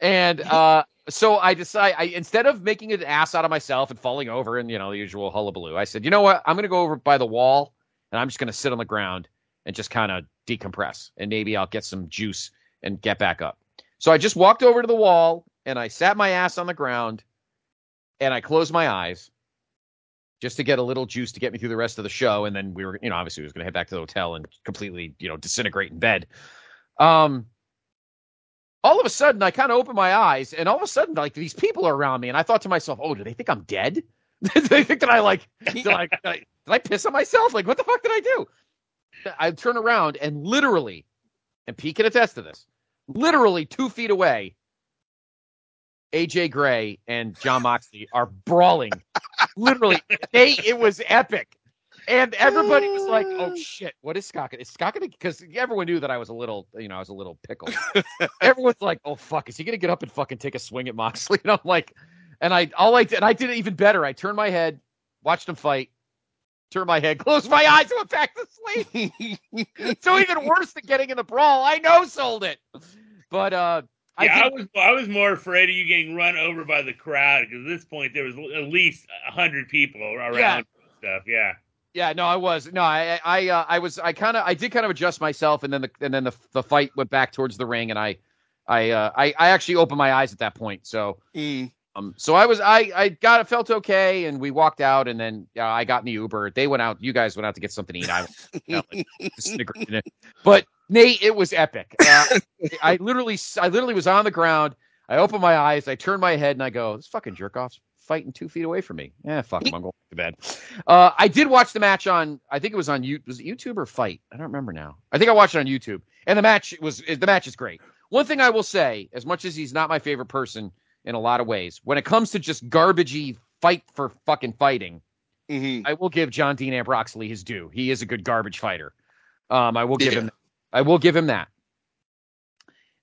And uh, so I decide I instead of making an ass out of myself and falling over and you know the usual hullabaloo, I said, you know what? I'm to go over by the wall and I'm just to sit on the ground and just kind of decompress, and maybe I'll get some juice and get back up. So I just walked over to the wall and I sat my ass on the ground and I closed my eyes just to get a little juice to get me through the rest of the show. And then we were, you know, obviously we was going to head back to the hotel and completely, you know, disintegrate in bed. Um, all of a sudden I kind of opened my eyes and all of a sudden like these people are around me and I thought to myself, oh, do they think I'm dead? do they think that I like, did I, did I, did I piss on myself? Like, what the fuck did I do? I turn around and literally, and Pete can attest to this, literally two feet away, AJ Gray and John Moxley are brawling. literally, they it was epic. And everybody was like, "Oh shit, what is Scott? gonna- Is Scott gonna?" Because everyone knew that I was a little, you know, I was a little pickled. Everyone's like, "Oh fuck, is he gonna get up and fucking take a swing at Moxley?" And I'm like, and I all I did, and I did it even better. I turned my head, watched him fight, turned my head, close my eyes, and went back to sleep. so even worse than getting in the brawl, I know sold it. But uh, Yeah, I I, was I was more afraid of you getting run over by the crowd because at this point there was at least a hundred people around Yeah. and stuff. Yeah. Yeah, no, I was no, I, I, uh, I was, I kind of, I did kind of adjust myself, and then the, and then the, the fight went back towards the ring, and I, I, uh, I, I actually opened my eyes at that point. So, Mm. Um, so I was, I, I got, it felt okay, and we walked out, and then uh, I got in the Uber. They went out. You guys went out to get something to eat. I, went out, like, but Nate, it was epic. Uh, I literally, I literally was on the ground. I opened my eyes. I turned my head, and I go, "This fucking jerk off's fighting two feet away from me." Yeah, fuck. I'm going to bed. Uh, I did watch the match on. I think it was on you. Was it YouTube or Fight? I don't remember now. I think I watched it on YouTube, and the match was the match is great. One thing I will say, as much as he's not my favorite person in a lot of ways, when it comes to just garbagey fight for fucking fighting, Mhm. I will give John Dean Ambroxley his due. He is a good garbage fighter. Um, I will give Yeah. him. I will give him that.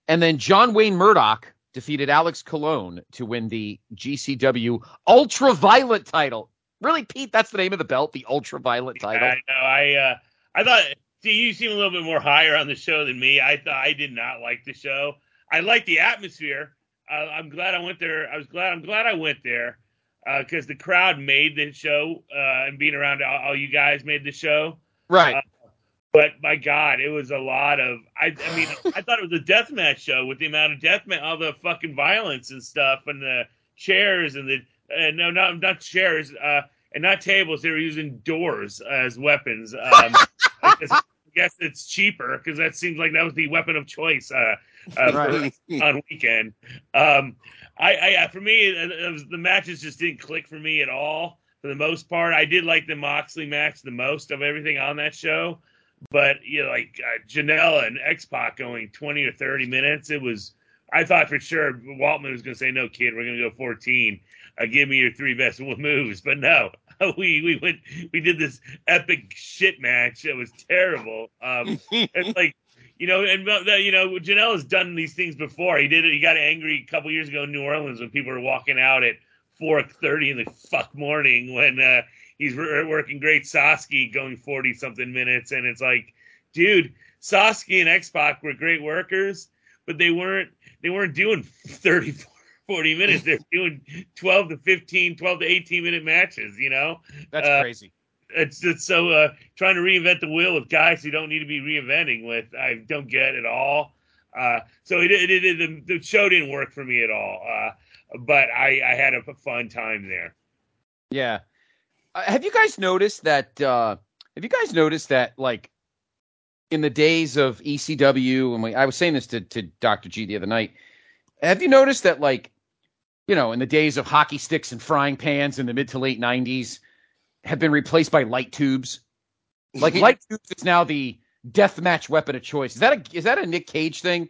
And then John Wayne Murdoch defeated Alex Colon to win the GCW Ultraviolet title. Really, Pete? That's the name of the belt, the Ultraviolet title. I know. I uh, I thought see you seem a little bit more higher on the show than me. I thought I did not like the show. I like the atmosphere. Uh, I'm glad I went there. I was glad. I'm glad I went there because the crowd made the show uh, and being around all, all you guys made the show. Right. But my God, it was a lot of. I, I mean, I thought it was a deathmatch show with the amount of deathmatch, all the fucking violence and stuff, and the chairs and the uh, no, not not chairs, uh, and not tables. They were using doors as weapons. Um, I guess- I guess it's cheaper because that seems like that was the weapon of choice uh, Right. on weekend. Um, I, I uh, for me, was, the matches just didn't click for me at all. For the most part, I did like the Moxley match the most of everything on that show. but you know, like uh, Janela and X Pac going 20 or 30 minutes, it was. I thought for sure Waltman was going to say, "No, kid, we're going to go 14. Uh, give me your three best moves." But no, we we went we did this epic shit match. It was terrible. Um, it's like you know, and you know, Janela has done these things before. He did it. He got angry a couple years ago in New Orleans when people were walking out at 4:30 in the fuck morning when uh, he's working great Sasuke going 40 something minutes. And it's like, dude, Sasuke and X Pac were great workers, but they weren't, they weren't doing 30, 40 minutes. They're doing 12 to 15, 12 to 18 minute matches, you know? That's Uh, crazy. It's, it's so, uh, trying to reinvent the wheel with guys who don't need to be reinventing with, I don't get it at all. Uh, so it, it, it, the, the show didn't work for me at all. Uh, but I, I had a fun time there. Yeah. Uh, have you guys noticed that? Uh, have you guys noticed that, like, in the days of ECW, and we, I was saying this to, to Dr. G the other night, have you noticed that, like, you know, in the days of hockey sticks and frying pans in the mid to late 90s, have been replaced by light tubes? Like, light tubes is now the death match weapon of choice. Is that a is that a Nick Cage thing?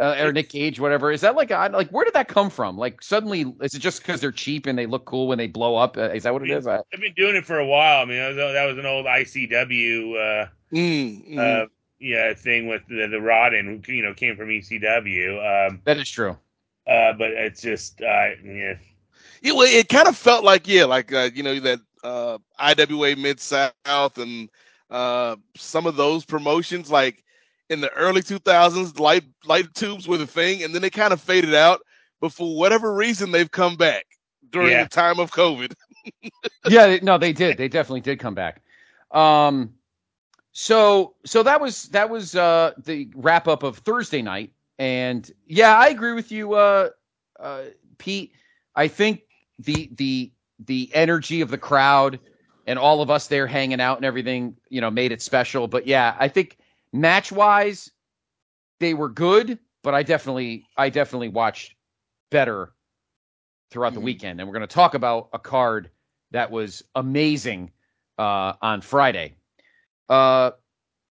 Uh, or Nick Cage, whatever. Is that like a, like where did that come from? Like suddenly, is it just because they're cheap and they look cool when they blow up? Uh, is that what it is? I, I've been doing it for a while. I mean, that was, that was an old ICW, uh, Mm, mm. uh, yeah, thing with the, Ian Rotten, who you know came from ECW. Um, that is true. uh, but it's just, uh, yeah, it, well, it kind of felt like yeah, like uh, you know that uh, IWA Mid South and uh, some of those promotions, like in the early 2000s, light light tubes were the thing, and then they kind of faded out. But for whatever reason, they've come back during Yeah. the time of COVID. yeah, no, they did. They definitely did come back. Um, so so that was that was uh the wrap up of Thursday night, and yeah, I agree with you, uh, uh, Pete. I think the the the energy of the crowd and all of us there hanging out and everything, you know, made it special. But yeah, I think match wise, they were good, but I definitely I definitely watched better throughout the Mhm. weekend, and we're going to talk about a card that was amazing uh, on Friday. Uh,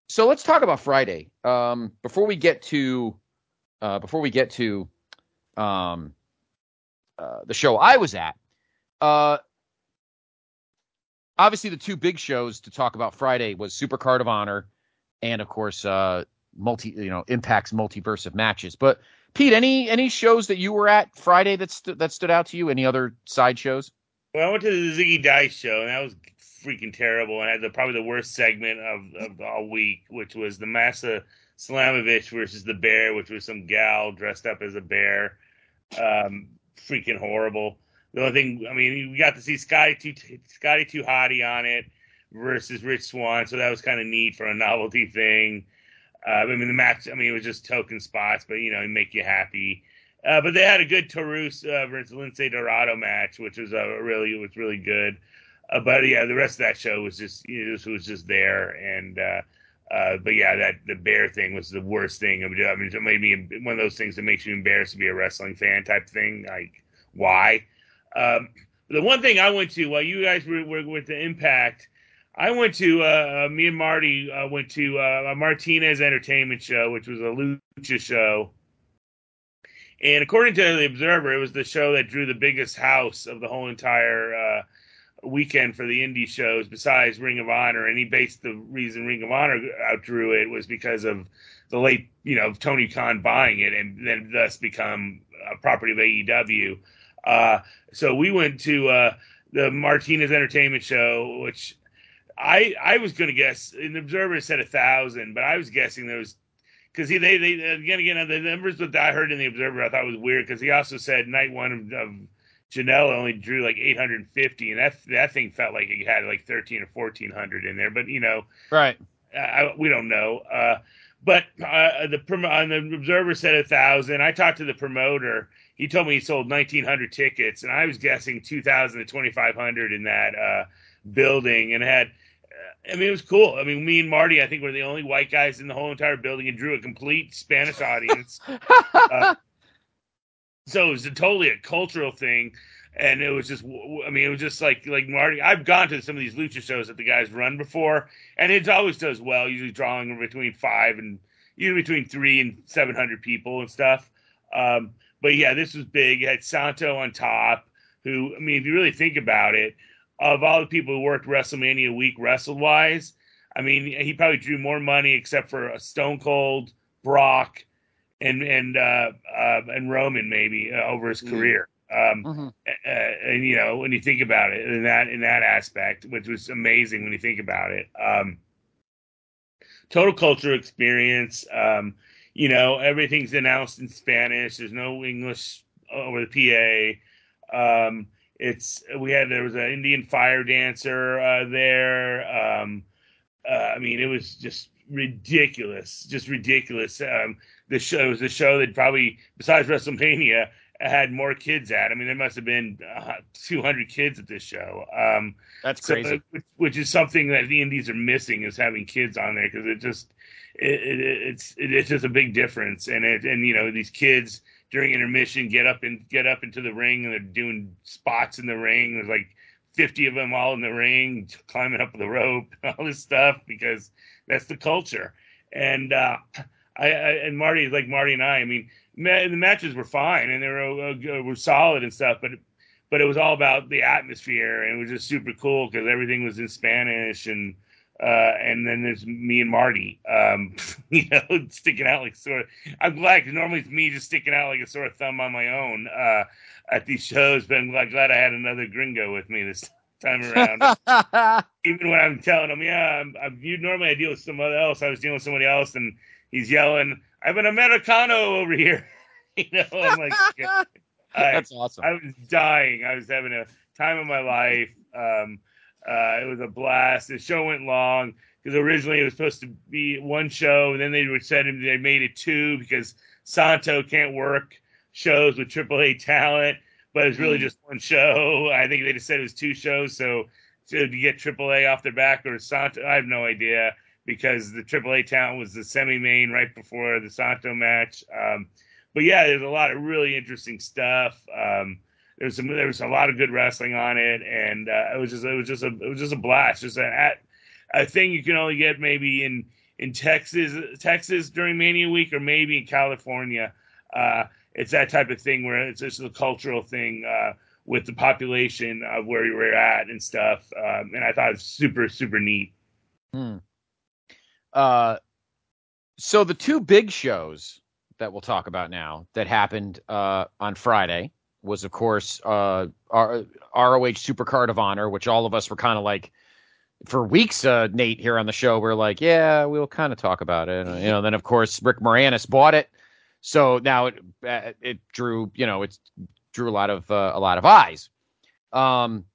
so let's talk about Friday. Um, before we get to uh, before we get to um, uh, the show I was at, uh, obviously the two big shows to talk about Friday was Super Card of Honor, and of course uh, multi you know Impact's multiverse of matches. But Pete, any any shows that you were at Friday that that stood out to you? Any other side shows? Well, I went to the Zicky Dice show, and that was freaking terrible. And had the, probably the worst segment of, of all week, which was the Masha Slamovich versus the Bear, which was some gal dressed up as a bear. Um, freaking horrible. The only thing, I mean, we got to see Scotty Too Scotty Too Hottie on it versus Rich Swann, so that was kind of neat for a novelty thing. Uh, I mean, the match, I mean, it was just token spots, but you know, it make you happy. Uh, but they had a good Taurus uh, versus Lince Dorado match, which was uh, really was really good. Uh, but yeah, the rest of that show was just you know, this was just there, and uh, but yeah, that the bear thing was the worst thing. I mean, it made me one of those things that makes you embarrassed to be a wrestling fan type thing. Like why? Um, the one thing I went to while you guys were, were with the Impact, I went to uh, me and Marty uh, went to uh, a Martinez Entertainment show, which was a lucha show. And according to the Observer, it was the show that drew the biggest house of the whole entire uh, weekend for the indie shows, besides Ring of Honor. And he based the reason Ring of Honor outdrew it was because of the late, you know, Tony Khan buying it and then thus become a property of AEW. Uh, so we went to uh, the Martinez Entertainment show, which I I was going to guess. The Observer said a thousand, but I was guessing there was because he they they again again the numbers that I heard in the Observer I thought was weird because he also said night one of, of Janela only drew like 850, and that that thing felt like it had like 13 or 1400 in there. But you know, Right. I, we don't know. Uh, but uh, the on the Observer said a thousand. I talked to the promoter. He told me he sold 1,900 tickets, and I was guessing 2,000 to 2,500 in that uh, building, and had. uh, I mean, it was cool. I mean, me and Marty, I think, were the only white guys in the whole entire building, and drew a complete Spanish audience. Uh, so it was a, totally a cultural thing. and it was just I mean it was just like like Marty. I've gone to some of these lucha shows that the guys run before, and it always does well. Usually drawing between five and usually between three and seven hundred people and stuff. Um, but yeah, this was big. You had Santo on top, who I mean, if you really think about it, of all the people who worked WrestleMania week wrestle wise, I mean, he probably drew more money except for Stone Cold, Brock, and and uh, uh, and Roman maybe uh, over his Mm-hmm. career. Um, uh, and you know, when you think about it in that in that aspect, which was amazing when you think about it. Um, total cultural experience. Um, you know, everything's announced in Spanish. There's no English over the PA. Um, it's we had there was an Indian fire dancer uh, there. Um, uh, I mean, it was just ridiculous, just ridiculous. Um, the show was a show that probably besides WrestleMania had more kids at. I mean, there must have been uh, 200 kids at this show. Um, That's so, crazy. which, which is something that the indies are missing is having kids on there because it just it, it, it's it, it's just a big difference. And it and you know these kids during intermission get up and get up into the ring and they're doing spots in the ring. There's like 50 of them all in the ring climbing up the rope all this stuff because that's the culture. And uh I, I and Marty like Marty and I I mean ma- the matches were fine and they were uh, were solid and stuff but but it was all about the atmosphere and it was just super cool because everything was in Spanish and uh, and then there's me and Marty, um, you know, sticking out like sort of. I'm glad normally it's me just sticking out like a sore thumb on my own uh, at these shows, but I'm glad, glad I had another gringo with me this time around. Even when I'm telling him, yeah, I'm, I'm, you normally I deal with somebody else. I was dealing with somebody else, and he's yelling, "I have an americano over here." you know, I'm like, yeah. I, That's awesome. I was dying. I was having a time of my life. Um, uh, it was a blast. The show went long because originally it was supposed to be one show, and then they would said they made it two because Santo can't work shows with AAA talent, but it's really Mm. just one show. I think they just said it was two shows, so to, to get AAA off their back or Santo, I have no idea because the AAA talent was the semi-main right before the Santo match. Um, but yeah, there's a lot of really interesting stuff. Um, there was some, there was a lot of good wrestling on it, and uh, it was just it was just a it was just a blast. Just a, a thing you can only get maybe in in Texas Texas during Mania Week or maybe in California. Uh, it's that type of thing where it's just a cultural thing uh, with the population of where you were at and stuff. Um, and I thought it was super super neat. Hmm. Uh, so the two big shows that we'll talk about now that happened uh, on Friday was, of course, uh, R- ROH Supercard of Honor, which all of us were kind of like for weeks. Uh, Nate here on the show, we're like, yeah, we'll kind of talk about it, you know. Then of course Rick Moranis bought it, so now it uh, it drew, you know, it drew a lot of uh, a lot of eyes. Um,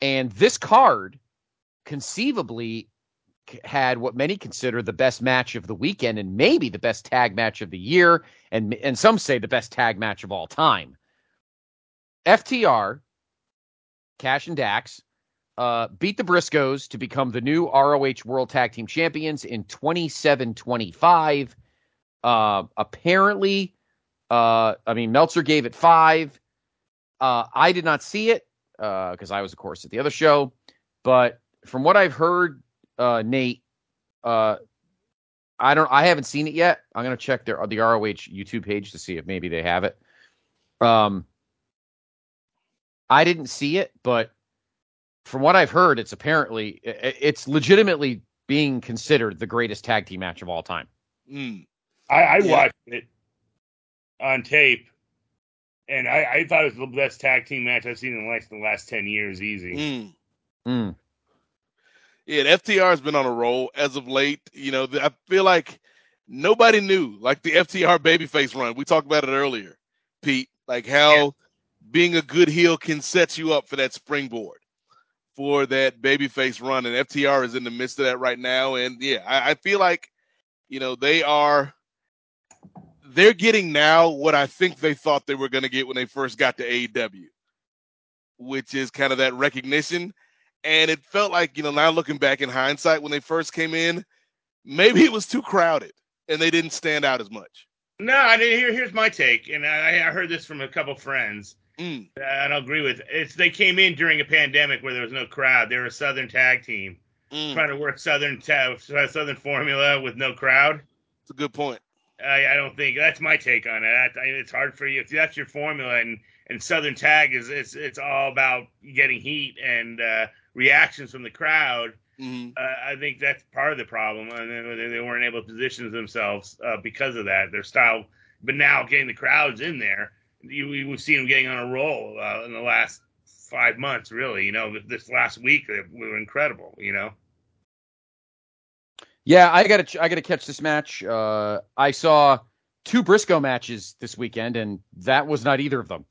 and this card conceivably had what many consider the best match of the weekend and maybe the best tag match of the year and and some say the best tag match of all time. FTR, Cash and Dax, uh, beat the Briscoes to become the new ROH World Tag Team Champions in 27-25. Uh, apparently, uh, I mean Meltzer gave it five. Uh, I did not see it because I was, of course, at the other show. But from what I've heard, uh, Nate, uh, I don't, I haven't seen it yet. I'm gonna check their the ROH YouTube page to see if maybe they have it. Um, I didn't see it, but from what I've heard, it's apparently it's legitimately being considered the greatest tag team match of all time. Mm. I, I Yeah. watched it on tape, and I, I thought it was the best tag team match I've seen in like the last ten years, easy. Mm. Mm. Yeah, FTR has been on a roll as of late. You know, I feel like nobody knew, like the FTR babyface run. We talked about it earlier, Pete, like how Yeah. Being a good heel can set you up for that springboard for that babyface run. And FTR is in the midst of that right now. And yeah, I, I feel like, you know, they are they're getting now what I think they thought they were going to get when they first got to AEW, which is kind of that recognition. And it felt like, you know, now looking back in hindsight, when they first came in, maybe it was too crowded and they didn't stand out as much. No, I didn't hear. Here's my take, and I, I heard this from a couple friends. Mm. I don't agree with it's. They came in during a pandemic where there was no crowd. They were a Southern tag team Mm. trying to work Southern ta- Southern formula with no crowd. It's a good point. I, I don't think that's my take on it. I, I, it's hard for you if that's your formula, and and Southern Tag is it's it's all about getting heat and uh, reactions from the crowd. hmm Uh, I think that's part of the problem, and they, they weren't able to position themselves uh, because of that. Their style, but now getting the crowds in there, you we've seen them getting on a roll uh, in the last five months. Really, you know, this last week they were incredible. You know. Yeah, I gotta I gotta catch this match. Uh, I saw two Briscoe matches this weekend, and that was not either of them.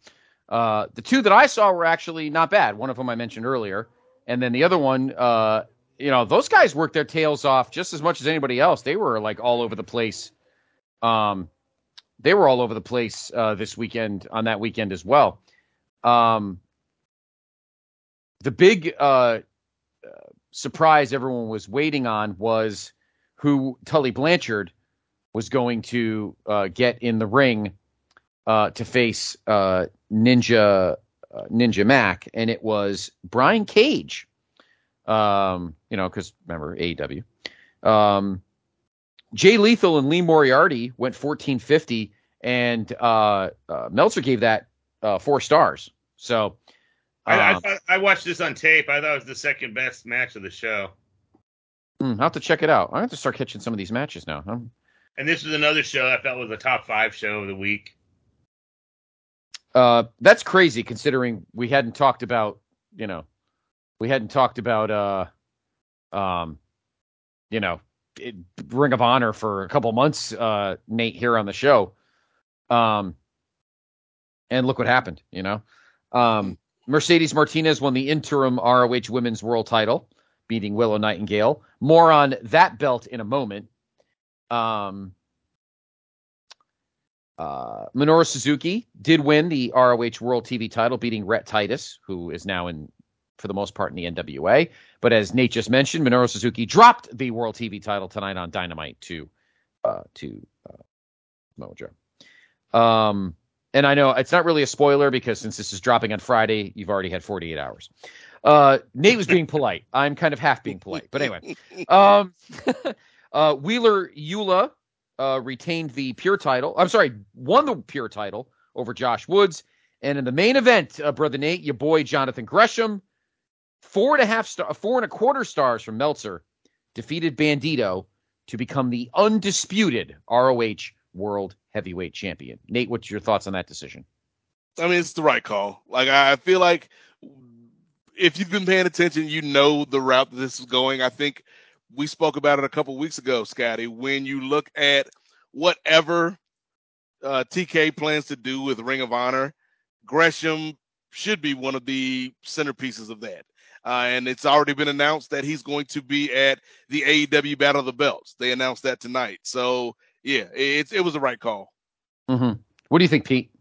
Uh, the two that I saw were actually not bad. One of them I mentioned earlier, and then the other one, uh, you know, those guys worked their tails off just as much as anybody else. They were like all over the place. Um, they were all over the place uh, this weekend on that weekend as well. Um, the big uh, surprise everyone was waiting on was who Tully Blanchard was going to uh, get in the ring uh, to face uh, Ninja uh, Ninja Mack, and it was Brian Cage. Um, you know, because remember AEW. Um, Jay Lethal and Lee Moriarty went 1450, and uh, uh, Meltzer gave that uh, four stars. So I, I, um, thought, I watched this on tape. I thought it was the second best match of the show. hmm, I'll have to check it out. I have to start catching some of these matches now. Huh? And this was another show I felt was a top five show of the week. Uh, that's crazy considering we hadn't talked about, you know, we hadn't talked about, uh, um, you know, Ring of Honor for a couple months, uh, Nate here on the show. Um, and look what happened, you know. Um, Mercedes Martinez won the interim ROH Women's World Title, beating Willow Nightingale. More on that belt in a moment. Um, uh, Minoru Suzuki did win the ROH World TV title, beating Rhett Titus, who is now in, for the most part, in the NWA. But as Nate just mentioned, Minoru Suzuki dropped the World TV title tonight on Dynamite to uh, to uh, Samoa Joe. Um, and I know it's not really a spoiler because since this is dropping on Friday, you've already had 48 hours. Uh, Nate was being polite. I'm kind of half being polite, but anyway. Um, uh, Wheeler Yuta uh, retained the pure title. I'm sorry, won the pure title over Josh Woods. And in the main event, uh, brother Nate, your boy Jonathan Gresham, four and a half star, four and a quarter stars from Meltzer, defeated Bandito to become the undisputed ROH World Heavyweight Champion. Nate, what's your thoughts on that decision? I mean, it's the right call. Like I feel like if you've been paying attention, you know the route that this is going. I think we spoke about it a couple weeks ago, Scotty. When you look at whatever uh, TK plans to do with Ring of Honor, Gresham should be one of the centerpieces of that. Uh, and it's already been announced that he's going to be at the AEW Battle of the Belts. They announced that tonight. So yeah, it, it was the right call. Mm-hmm. What do you think, Pete?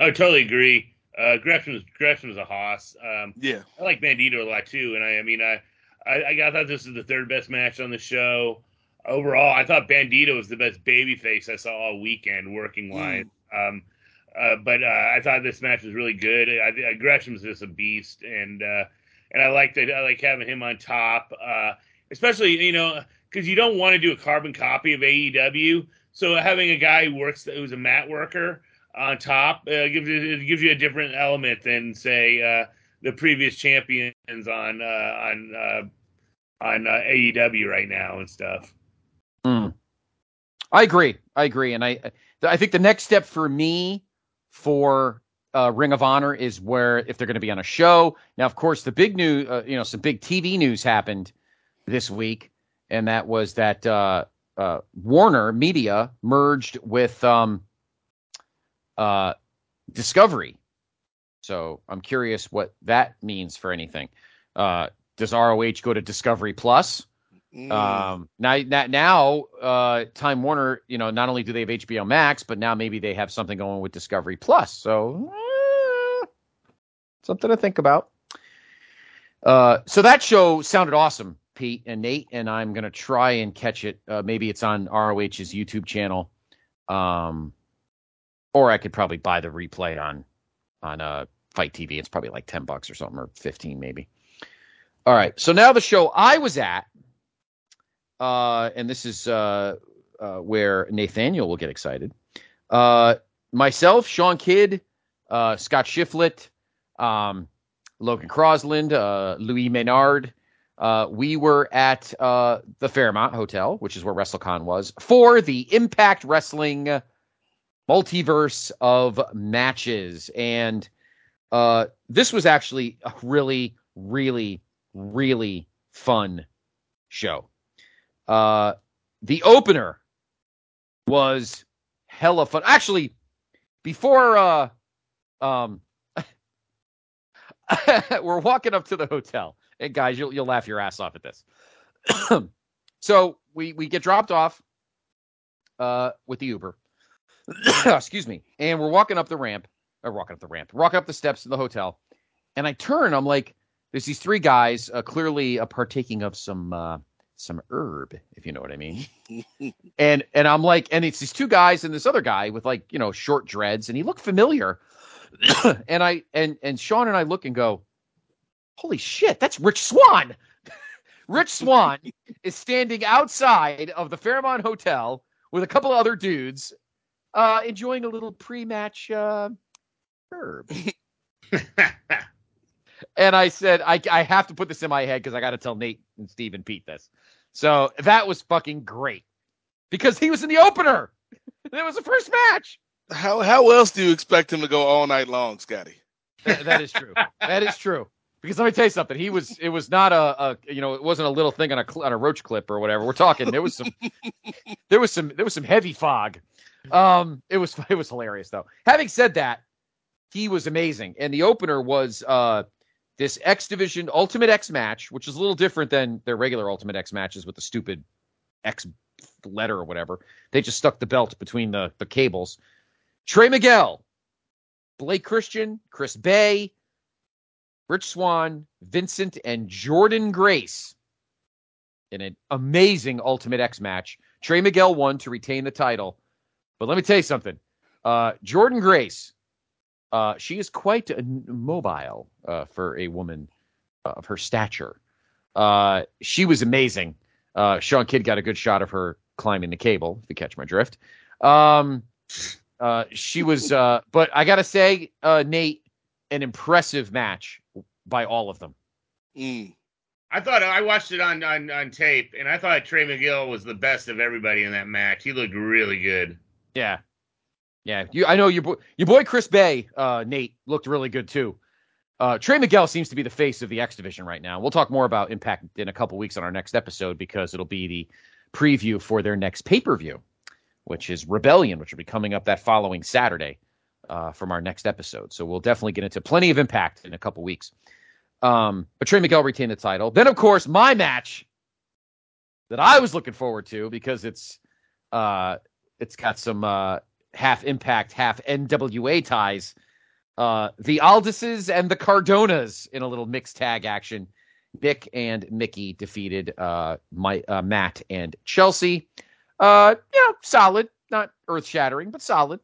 I totally agree. Uh, Gresham's Gresham's a hoss. Um, Yeah. I like Bandito a lot too, and I, I mean, I, I, I thought this was the third best match on the show. Overall, I thought Bandito was the best babyface I saw all weekend working wise. Um, uh, but uh, I thought this match was really good. I, I, Gresham's just a beast, and uh, and I like that. I like having him on top, uh, especially you know because you don't want to do a carbon copy of AEW. So having a guy who works who's a mat worker on top uh, gives you it gives you a different element than say uh, the previous champions on uh, on uh, on uh, AEW right now and stuff. Mm. I agree. I agree, and I I think the next step for me for uh, Ring of Honor is where if they're going to be on a show. Now, of course, the big news, uh, you know, some big TV news happened this week, and that was that uh, uh, Warner Media merged with um, uh, Discovery. So I'm curious what that means for anything. Uh, does ROH go to Discovery Plus? Mm. Um, now, now, now, uh, Time Warner, you know, not only do they have HBO Max, but now maybe they have something going with Discovery Plus. So, eh, something to think about. Uh, so that show sounded awesome, Pete and Nate, and I'm gonna try and catch it. Uh, maybe it's on ROH's YouTube channel, um, or I could probably buy the replay on on uh Fight TV. It's probably like 10 bucks or something, or 15 maybe. All right. So now the show I was at, uh, and this is uh, uh, where Nathaniel will get excited. Uh, myself, Sean Kidd, uh, Scott Shiflett, um, Logan Crosland, uh, Louis Menard. We were at the Fairmont Hotel, which is where WrestleCon was, for the Impact Wrestling multiverse of matches. And this was actually a really, really, really fun show. Uh, the opener was hella fun. Actually, before uh, um, we're walking up to the hotel, and guys, you'll you'll laugh your ass off at this. so we we get dropped off uh, with the Uber. Excuse me, and we're walking up the ramp, or walking up the ramp, walking up the steps to the hotel, and I turn. I'm like, there's these three guys, uh, clearly uh, partaking of some uh, some herb, if you know what I mean. and and I'm like, and it's these two guys and this other guy with like you know short dreads, and he looked familiar. and I and and Sean and I look and go, holy shit, that's Rich Swann. Rich Swann is standing outside of the Fairmont Hotel with a couple of other dudes, uh, enjoying a little pre-match uh, herb. and I said, I, I have to put this in my head because I got to tell Nate and Steve and Pete this. So that was fucking great because he was in the opener. it was the first match. How how else do you expect him to go all night long, Scotty? that, that is true. that is true. Because let me tell you something. He was. It was not a, a you know. It wasn't a little thing on a on a roach clip or whatever. We're talking. There was some. there was some. There was some heavy fog. Um. It was. It was hilarious though. Having said that, he was amazing, and the opener was uh this X Division Ultimate X match, which is a little different than their regular Ultimate X matches with the stupid X letter or whatever. They just stuck the belt between the the cables. Trey Miguel, Blake Christian, Chris Bey, Rich Swann, Vincent, and Jordynne Grace in an amazing Ultimate X match. Trey Miguel won to retain the title. But let me tell you something. Uh, Jordynne Grace, uh, she is quite mobile uh, for a woman of her stature. Uh, she was amazing. Uh, Sean Kidd got a good shot of her climbing the cable, if you catch my drift. Um, uh, she was, but I got to say, Nate, an impressive match by all of them. Mm. I thought I watched it on, on on tape, and I thought Trey Miguel was the best of everybody in that match. He looked really good. Yeah, yeah. You, I know your boy, your boy Chris Bey, uh, Nate looked really good too. Uh, Trey Miguel seems to be the face of the X division right now. We'll talk more about Impact in a couple weeks on our next episode because it'll be the preview for their next pay per view, which is Rebellion, which will be coming up that following Saturday uh, from our next episode. So we'll definitely get into plenty of Impact in a couple weeks. Um, but Trey Miguel retained the title. Then, of course, my match that I was looking forward to because it's uh, it's got some uh, half Impact, half NWA ties. Uh, the Aldises and the Cardonas in a little mixed tag action. Nick and Mickie defeated uh, my uh, Matt and Chelsea. Uh, know, solid, not earth shattering, but solid.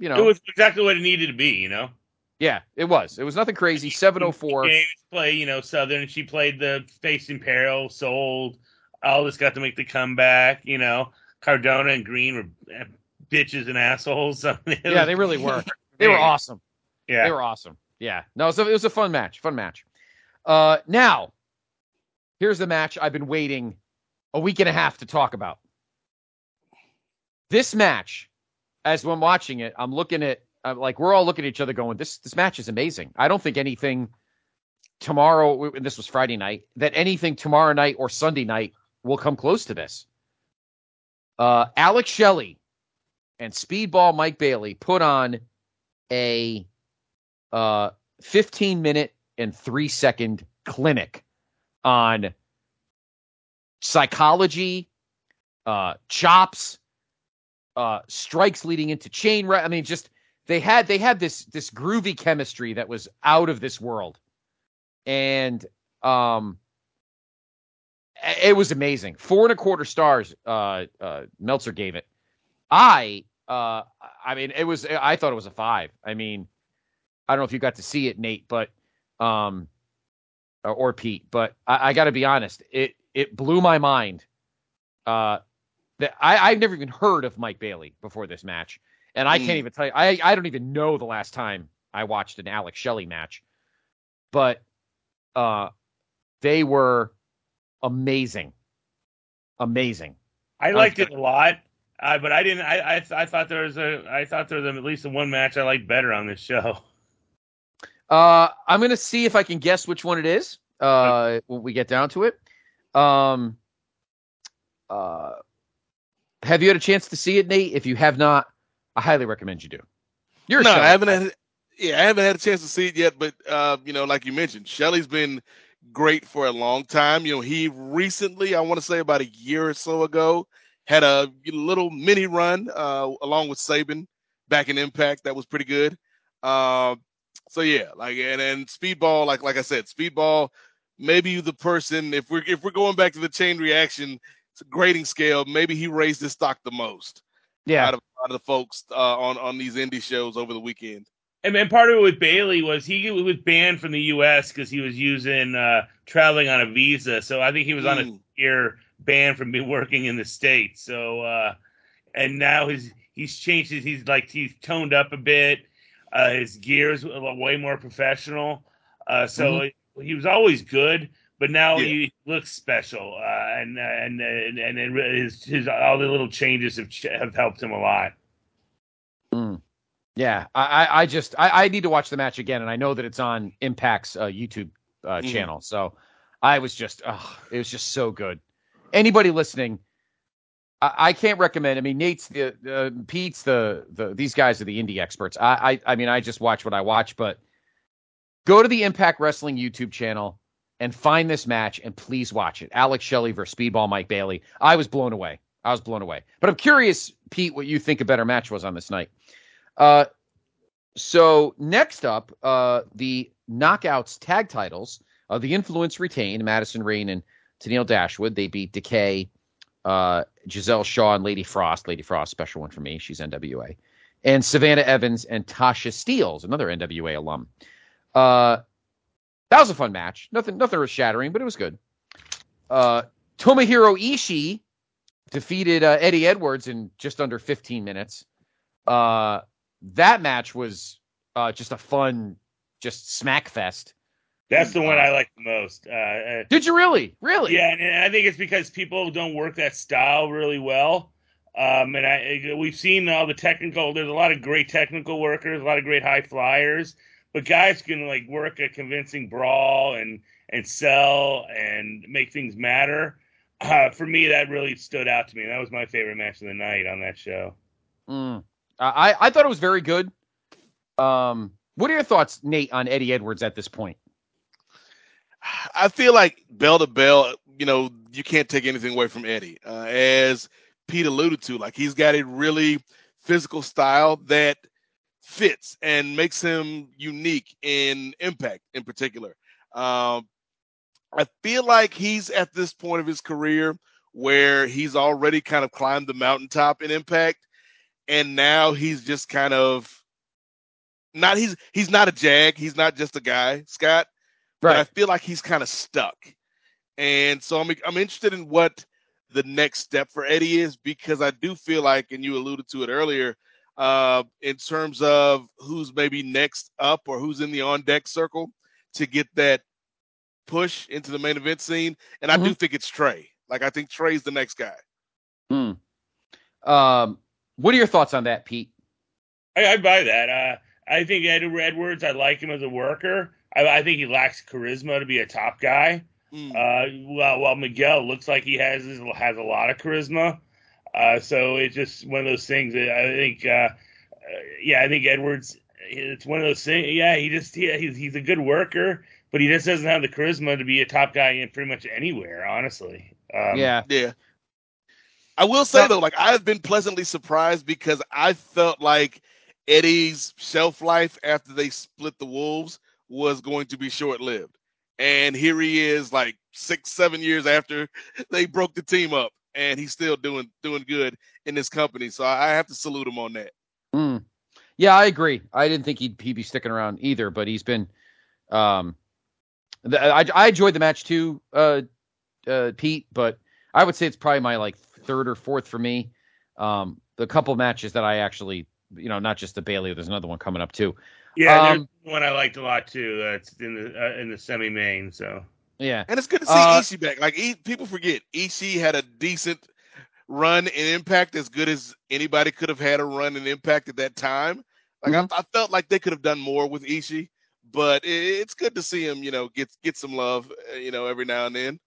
You know, It was exactly what it needed to be, you know. yeah, it was. It was nothing crazy. Seven oh four. Play, you know, Southern. She played the face in peril, sold. Aldis got to make the comeback. You know, Cardona and Green were eh, bitches and assholes. I mean, Yeah, was- they really were. They were awesome. Yeah, They were awesome. Yeah. No, so it was a fun match. Fun match. Uh, now, here's the match I've been waiting a week and a half to talk about. This match, as I'm watching it, I'm looking at I'm like we're all looking at each other going, this this match is amazing. I don't think anything tomorrow, and this was Friday night, that anything tomorrow night or Sunday night will come close to this. Uh, Alex Shelley and Speedball Mike Bailey put on a uh 15 minute and 3 second clinic on psychology uh chops uh strikes leading into chain re- I mean just they had they had this this groovy chemistry that was out of this world. And um it was amazing. Four and a quarter stars uh uh meltzer gave it. I uh i mean it was i thought it was a five i mean I don't know if you got to see it, Nate, but um, or, or Pete, but I, I got to be honest, it it blew my mind. Uh, that I I've never even heard of Mike Bailey before this match, and I Mm. can't even tell you. I I don't even know the last time I watched an Alex Shelley match, but uh, they were amazing, amazing. I was liked good. it a lot, uh, but I didn't. I, I I thought there was a. I thought there was at least one match I liked better on this show. Uh, I'm gonna see if I can guess which one it is. Uh, when we get down to it. Um, uh, have you had a chance to see it, Nate? If you have not, I highly recommend you do. You're a no, I haven't had. Yeah, I haven't had a chance to see it yet, but uh, you know, like you mentioned, Shelly's been great for a long time. You know, he recently, I want to say about a year or so ago, had a little mini run uh, along with Sabin back in Impact. That was pretty good. Uh, so yeah, like and and Speedball, like like I said, Speedball, maybe the person if we're if we're going back to the chain reaction grading scale, maybe he raised his stock the most Yeah, out of a lot of the folks uh, on on these indie shows over the weekend. And then part of it with Bailey was he was banned from the U.S. because he was using uh, traveling on a visa. So I think he was on a Mm. year ban from being working in the states. So uh, and now his he's changed his he's like he's toned up a bit. Uh, his gear is way more professional. Uh, so he was always good, but now Yeah. he looks special. Uh, and and and and his, his all the little changes have have helped him a lot. yeah. I I, just I, I need to watch the match again, and I know that it's on Impact's uh, YouTube uh, Mhm. channel. So I was just, oh, it was just so good. Anybody listening, I, I can't recommend. I mean, Nate's the uh, Pete's the the these guys are the indie experts. I, I I mean, I just watch what I watch, but go to the Impact Wrestling YouTube channel and find this match and please watch it. Alex Shelley versus Speedball Mike Bailey. I was blown away. I was blown away. But I'm curious, Pete, what you think a better match was on this night. Uh, so next up, uh, the Knockouts tag titles. Uh, the Influence retained Madison Rayne and Tennille Dashwood. They beat Decay, uh, Giselle Shaw, and Lady Frost. Lady Frost, special one for me. She's NWA. And Savannah Evans and Tasha Steelz, another NWA alum. Uh, that was a fun match. Nothing, nothing earth shattering, but it was good. Uh, Tomohiro Ishii defeated uh, Eddie Edwards in just under 15 minutes. Uh, that match was uh, just a fun, just smack fest. That's the one I like the most. Uh, uh, Did you really? Really? Yeah, and I think it's because people don't work that style really well. Um, and I we've seen all the technical. There's a lot of great technical workers, a lot of great high flyers, but guys can like work a convincing brawl and and sell and make things matter. Uh, for me, that really stood out to me. That was my favorite match of the night on that show. Mm. I I thought it was very good. Um, what are your thoughts, Nate, on Eddie Edwards at this point? I feel like bell to bell, you know, you can't take anything away from Eddie. Uh, as Pete alluded to, like he's got a really physical style that fits and makes him unique in impact in particular. Um, I feel like he's at this point of his career where he's already kind of climbed the mountaintop in impact and now he's just kind of not he's he's not a jag, he's not just a guy, Scott but I feel like he's kind of stuck. And so I'm I'm interested in what the next step for Eddie is because I do feel like, and you alluded to it earlier, uh, in terms of who's maybe next up or who's in the on deck circle to get that push into the main event scene. And I do think it's Trey. Like I think Trey's the next guy. Hmm. Um, what are your thoughts on that, Pete? I, I buy that. Uh, I think Ed, Edwards. I like him as a worker. I, I think he lacks charisma to be a top guy. Mm. Uh, well, well, Miguel looks like he has has a lot of charisma. Uh, so it's just one of those things. That I think, uh, uh, yeah, I think Edwards. It's one of those things. Yeah, he just he, he's he's a good worker, but he just doesn't have the charisma to be a top guy in pretty much anywhere. Honestly. Um, yeah. Yeah. I will say Now- though, like I've been pleasantly surprised because I felt like Eddie's shelf life after they split the Wolves was going to be short lived. And here he is like six, seven years after they broke the team up and he's still doing doing good in this company. So I have to salute him on that. Mm. Yeah, I agree. I didn't think he'd, he'd be sticking around either, but he's been. Um, the, I I enjoyed the match too, uh, uh, Pete, but I would say it's probably my like third or fourth for me. Um, the couple matches that I actually, you know, not just the Bailey. There's another one coming up too. Yeah, Um, one I liked a lot too. That's in the uh, in the semi main. So Yeah, And it's good to see Uh, Ishii back. Like e- people forget, Ishii had a decent run in Impact, as good as anybody could have had a run in Impact at that time. Like Mhm. I, I felt like they could have done more with Ishii, but it, it's good to see him, you know, get get some love, uh, you know, every now and then.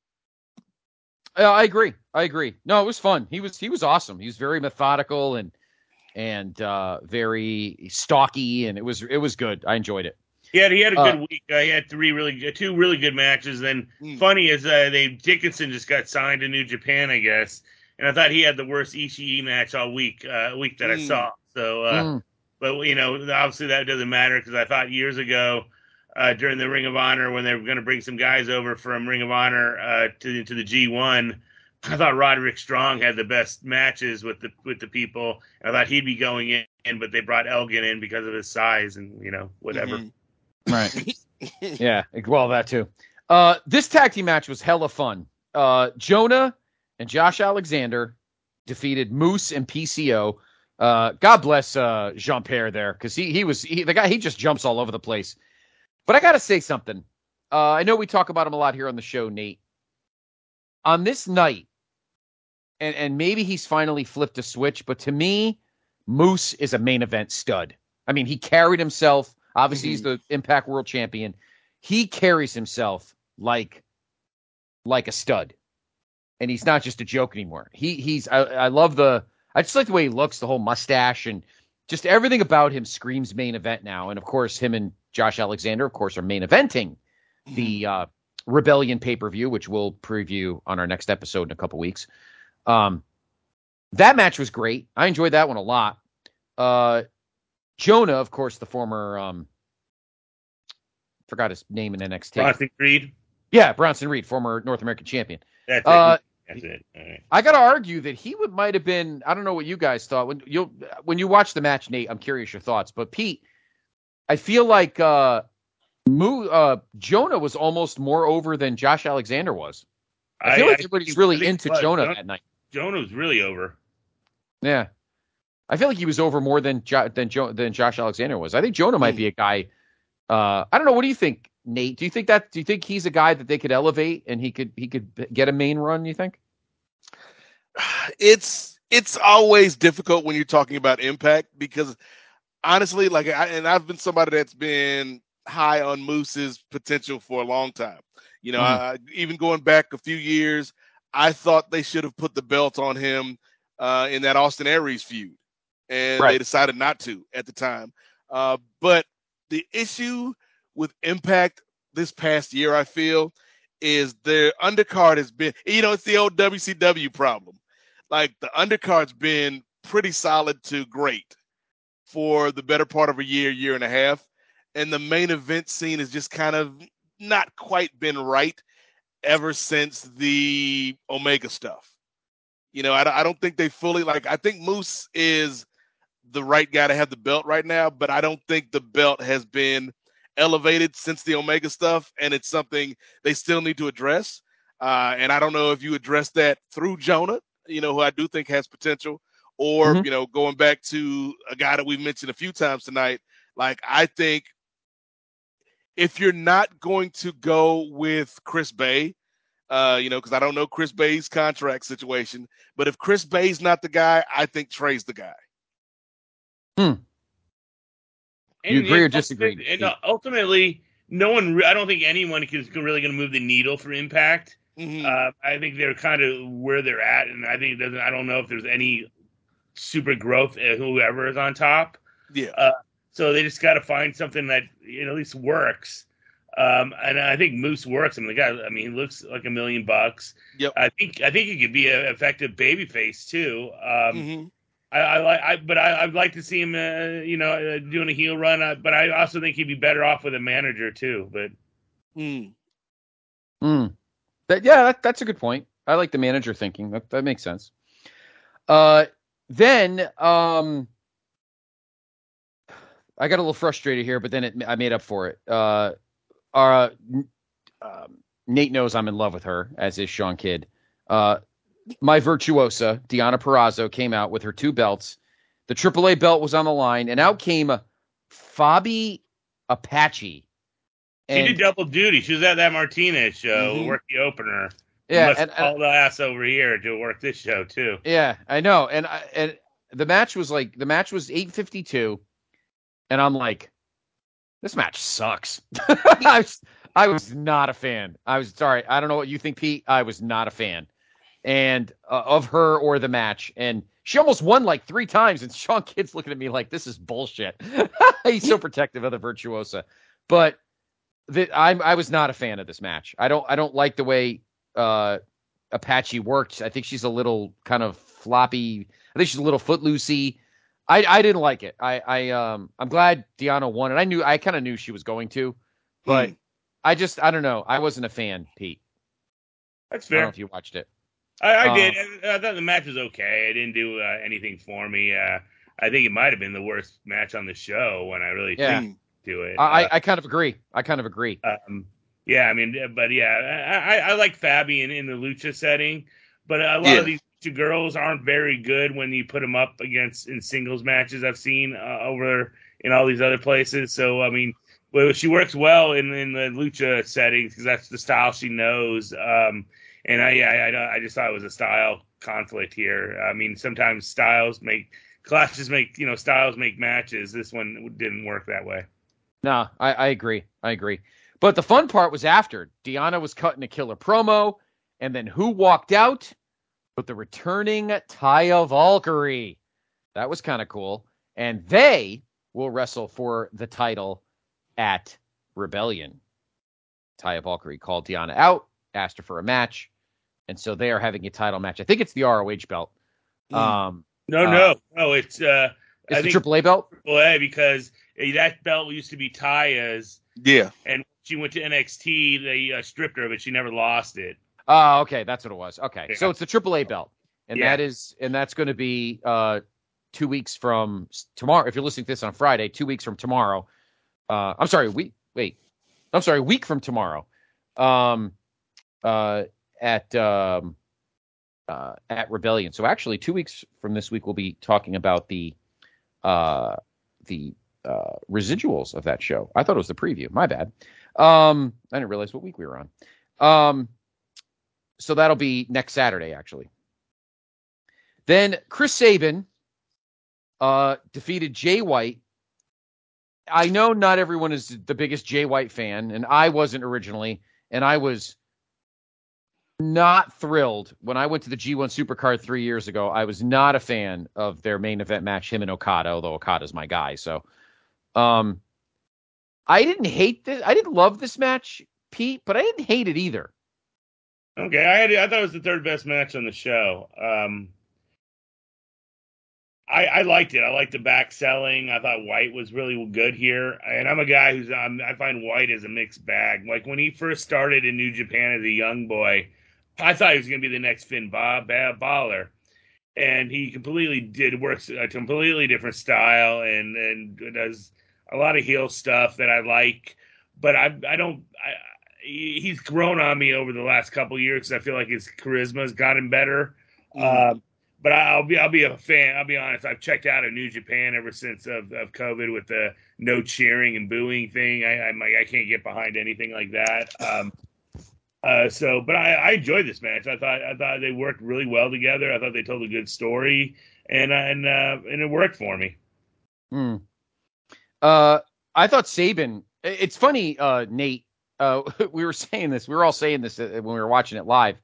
Yeah, I agree. I agree. No, it was fun. He was he was awesome. He was very methodical and and uh, very stocky, and it was it was good. I enjoyed it. he had he had a Uh, good week. Uh, he had three really good, two really good matches. Then Mm. funny is uh, they Dickinson just got signed to New Japan, I guess, and I thought he had the worst Ishii match all week uh, week that I Mm. saw. So, uh, Mm. but you know, obviously that doesn't matter because I thought years ago. Uh, during the Ring of Honor, when they were going to bring some guys over from Ring of Honor uh, to to the G1, I thought Roderick Strong had the best matches with the with the people. I thought he'd be going in, but they brought Elgin in because of his size and you know whatever. Mhm. Right. yeah. Well, that too. Uh, this tag team match was hella fun. Uh, Jonah and Josh Alexander defeated Moose and PCO. Uh, God bless uh, Jean Pierre there because he he was he, the guy. He just jumps all over the place. But I got to say something. Uh, I know we talk about him a lot here on the show, Nate. On this night, and and maybe he's finally flipped a switch, but to me, Moose is a main event stud. I mean, he carried himself. Obviously, he's the Impact World Champion. He carries himself like like a stud, and he's not just a joke anymore. He he's I, I love the I just like the way he looks, the whole mustache, and just everything about him screams main event now. And of course, him and Josh Alexander, of course, are main eventing the uh, Rebellion pay per view, which we'll preview on our next episode in a couple weeks. Um, that match was great. I enjoyed that one a lot. Uh, Jonah, of course, the former um, forgot his name in NXT. Bronson Reed. Yeah, Bronson Reed, former North American champion. That's Uh, it. That's it. All right. I got to argue that he would might have been. I don't know what you guys thought when you when you watch the match, Nate. I'm curious your thoughts, but Pete, I feel like uh, Mo, uh, Jonah was almost more over than Josh Alexander was. I feel like everybody's really I into was. Jonah, that night. Jonah was really over. Yeah, I feel like he was over more than jo- than jo- than Josh Alexander was. I think Jonah might be a guy. Uh, I don't know. What do you think, Nate? Do you think that? Do you think he's a guy that they could elevate and he could he could get a main run? You think? it's it's always difficult when you're talking about impact because honestly, like I and I've been somebody that's been high on Moose's potential for a long time. You know, Mhm. I, even going back a few years, I thought they should have put the belt on him uh, in that Austin Aries feud, and they decided not to at the time. Uh, but the issue with Impact this past year, I feel, is their undercard has been, you know, it's the old WCW problem. Like the undercard's been pretty solid to great for the better part of a year, year and a half. And the main event scene has just kind of not quite been right ever since the Omega stuff. You know, I, I don't think they fully like. I think Moose is the right guy to have the belt right now, but I don't think the belt has been elevated since the Omega stuff, and it's something they still need to address. Uh, and I don't know if you address that through Jonah, you know, who I do think has potential, or Mhm. you know, going back to a guy that we've mentioned a few times tonight. Like I think if you're not going to go with Chris Bey, uh, you know, because I don't know Chris Bey's contract situation, but if Chris Bey's not the guy, I think Trey's the guy. You And- agree or disagree, ultimate- And Pete? uh, ultimately, no one. re- I don't think anyone is really going to move the needle for Impact. Mhm. Uh, I think they're kind of where they're at, and I think it doesn't. I don't know if there's any super growth. uh, Whoever is on top, yeah. So they just got to find something that you know, at least works. Um, and I think Moose works. I mean, the guy. I mean, he looks like a million bucks. Yep. I think. I think he could be an effective babyface too. Um, Mhm. I, I like, I, but I, I'd like to see him, uh, you know, uh, doing a heel run. Uh, but I also think he'd be better off with a manager too. But Mm. Mm. That, yeah, that, that's a good point. I like the manager thinking. That, that makes sense. Uh, then, um, I got a little frustrated here, but then it, I made up for it. Uh, uh, um, Nate knows I'm in love with her, as is Sean Kidd. Uh, my virtuosa, Deonna Purrazzo, came out with her two belts. The AAA belt was on the line, and out came Fabi Apache. she did double duty. She was at that Martinez show, Mhm. worked the opener. Yeah, and, have called the ass over here to work this show too. Yeah, I know. And I, and the match was like the match was 852 and I'm like this match sucks. I was I was not a fan. I was sorry. I don't know what you think Pete. I was not a fan. And uh, of her or the match and she almost won like 3 times and Sean Kidd's looking at me like this is bullshit. He's so protective of the virtuosa. But the, I I was not a fan of this match. I don't I don't like the way uh Apache worked. I think she's a little kind of floppy. I think she's a little footloosey. I I didn't like it. I I um I'm glad Deonna won it. I knew I kind of knew she was going to, but I just I don't know. I wasn't a fan, Pete. That's I don't know fair. if you watched it. I, I did. I, I thought the match was okay. It didn't do uh, anything for me. Uh, I think it might have been the worst match on the show when I really Yeah. think to it. I, Uh, I I kind of agree. I kind of agree. Um, yeah, I mean, but yeah, I, I, I like Fabian in, the lucha setting, but a lot Yeah. of these girls aren't very good when you put them up against in singles matches. I've seen uh, over in all these other places. So I mean, well, she works well in in the lucha settings because that's the style she knows. Um, and I, I, I, I just thought it was a style conflict here. I mean, sometimes styles make clashes make you know styles make matches. This one didn't work that way. No, I, I agree. I agree. But the fun part was after Deonna was cutting a killer promo, and then who walked out? But the returning Taya Valkyrie. That was kind of cool. And they will wrestle for the title at Rebellion. Taya Valkyrie called Deonna out, asked her for a match, and so they are having a title match. I think it's the ROH belt. Mm. Um, No, Uh, no, no. It's uh, it's I the think AAA belt. Triple A because uh, that belt used to be Taya's, Yeah. and she went to NXT. They uh, stripped her, but she never lost it. Oh, okay, that's what it was. Okay, Yeah. so it's the AAA belt, and Yeah. that is, and that's going to be uh, two weeks from tomorrow. If you're listening to this on Friday, two weeks from tomorrow. Uh, I'm sorry, week. Wait, I'm sorry, week from tomorrow. Um, uh, at um, uh, at Rebellion. So actually, two weeks from this week, we'll be talking about the uh, the uh, residuals of that show. I thought it was the preview. My bad. Um, I didn't realize what week we were on. Um, so that'll be next Saturday, actually. Then Chris Sabin uh, defeated Jay White. I know not everyone is the biggest Jay White fan, and I wasn't originally, and I was not thrilled when I went to the G1 Supercard three years ago. I was not a fan of their main event match, him and Okada, although Okada's my guy. So, um, I didn't hate this. I didn't love this match, Pete, but I didn't hate it either. Okay, I had, I thought it was the third best match on the show. Um, I, I liked it. I liked the back selling. I thought White was really good here, and I'm a guy who's um, I find White as a mixed bag. Like when he first started in New Japan as a young boy, I thought he was going to be the next Finn ba- ba- Balor, and he completely did works a completely different style and and does a lot of heel stuff that I like. But I I don't I, he's grown on me over the last couple years because I feel like his charisma has gotten better. Um, but I'll be I'll be a fan. I'll be honest. I've checked out of New Japan ever since of, of COVID with the no cheering and booing thing. I, I'm like I can't get behind anything like that. Um, uh, so, but I, I enjoyed this match. I thought I thought they worked really well together. I thought they told a good story, and and uh, and it worked for me. Hmm. Uh, I thought Sabin. It's funny, uh, Nate. Uh, we were saying this. We were all saying this uh, when we were watching it live.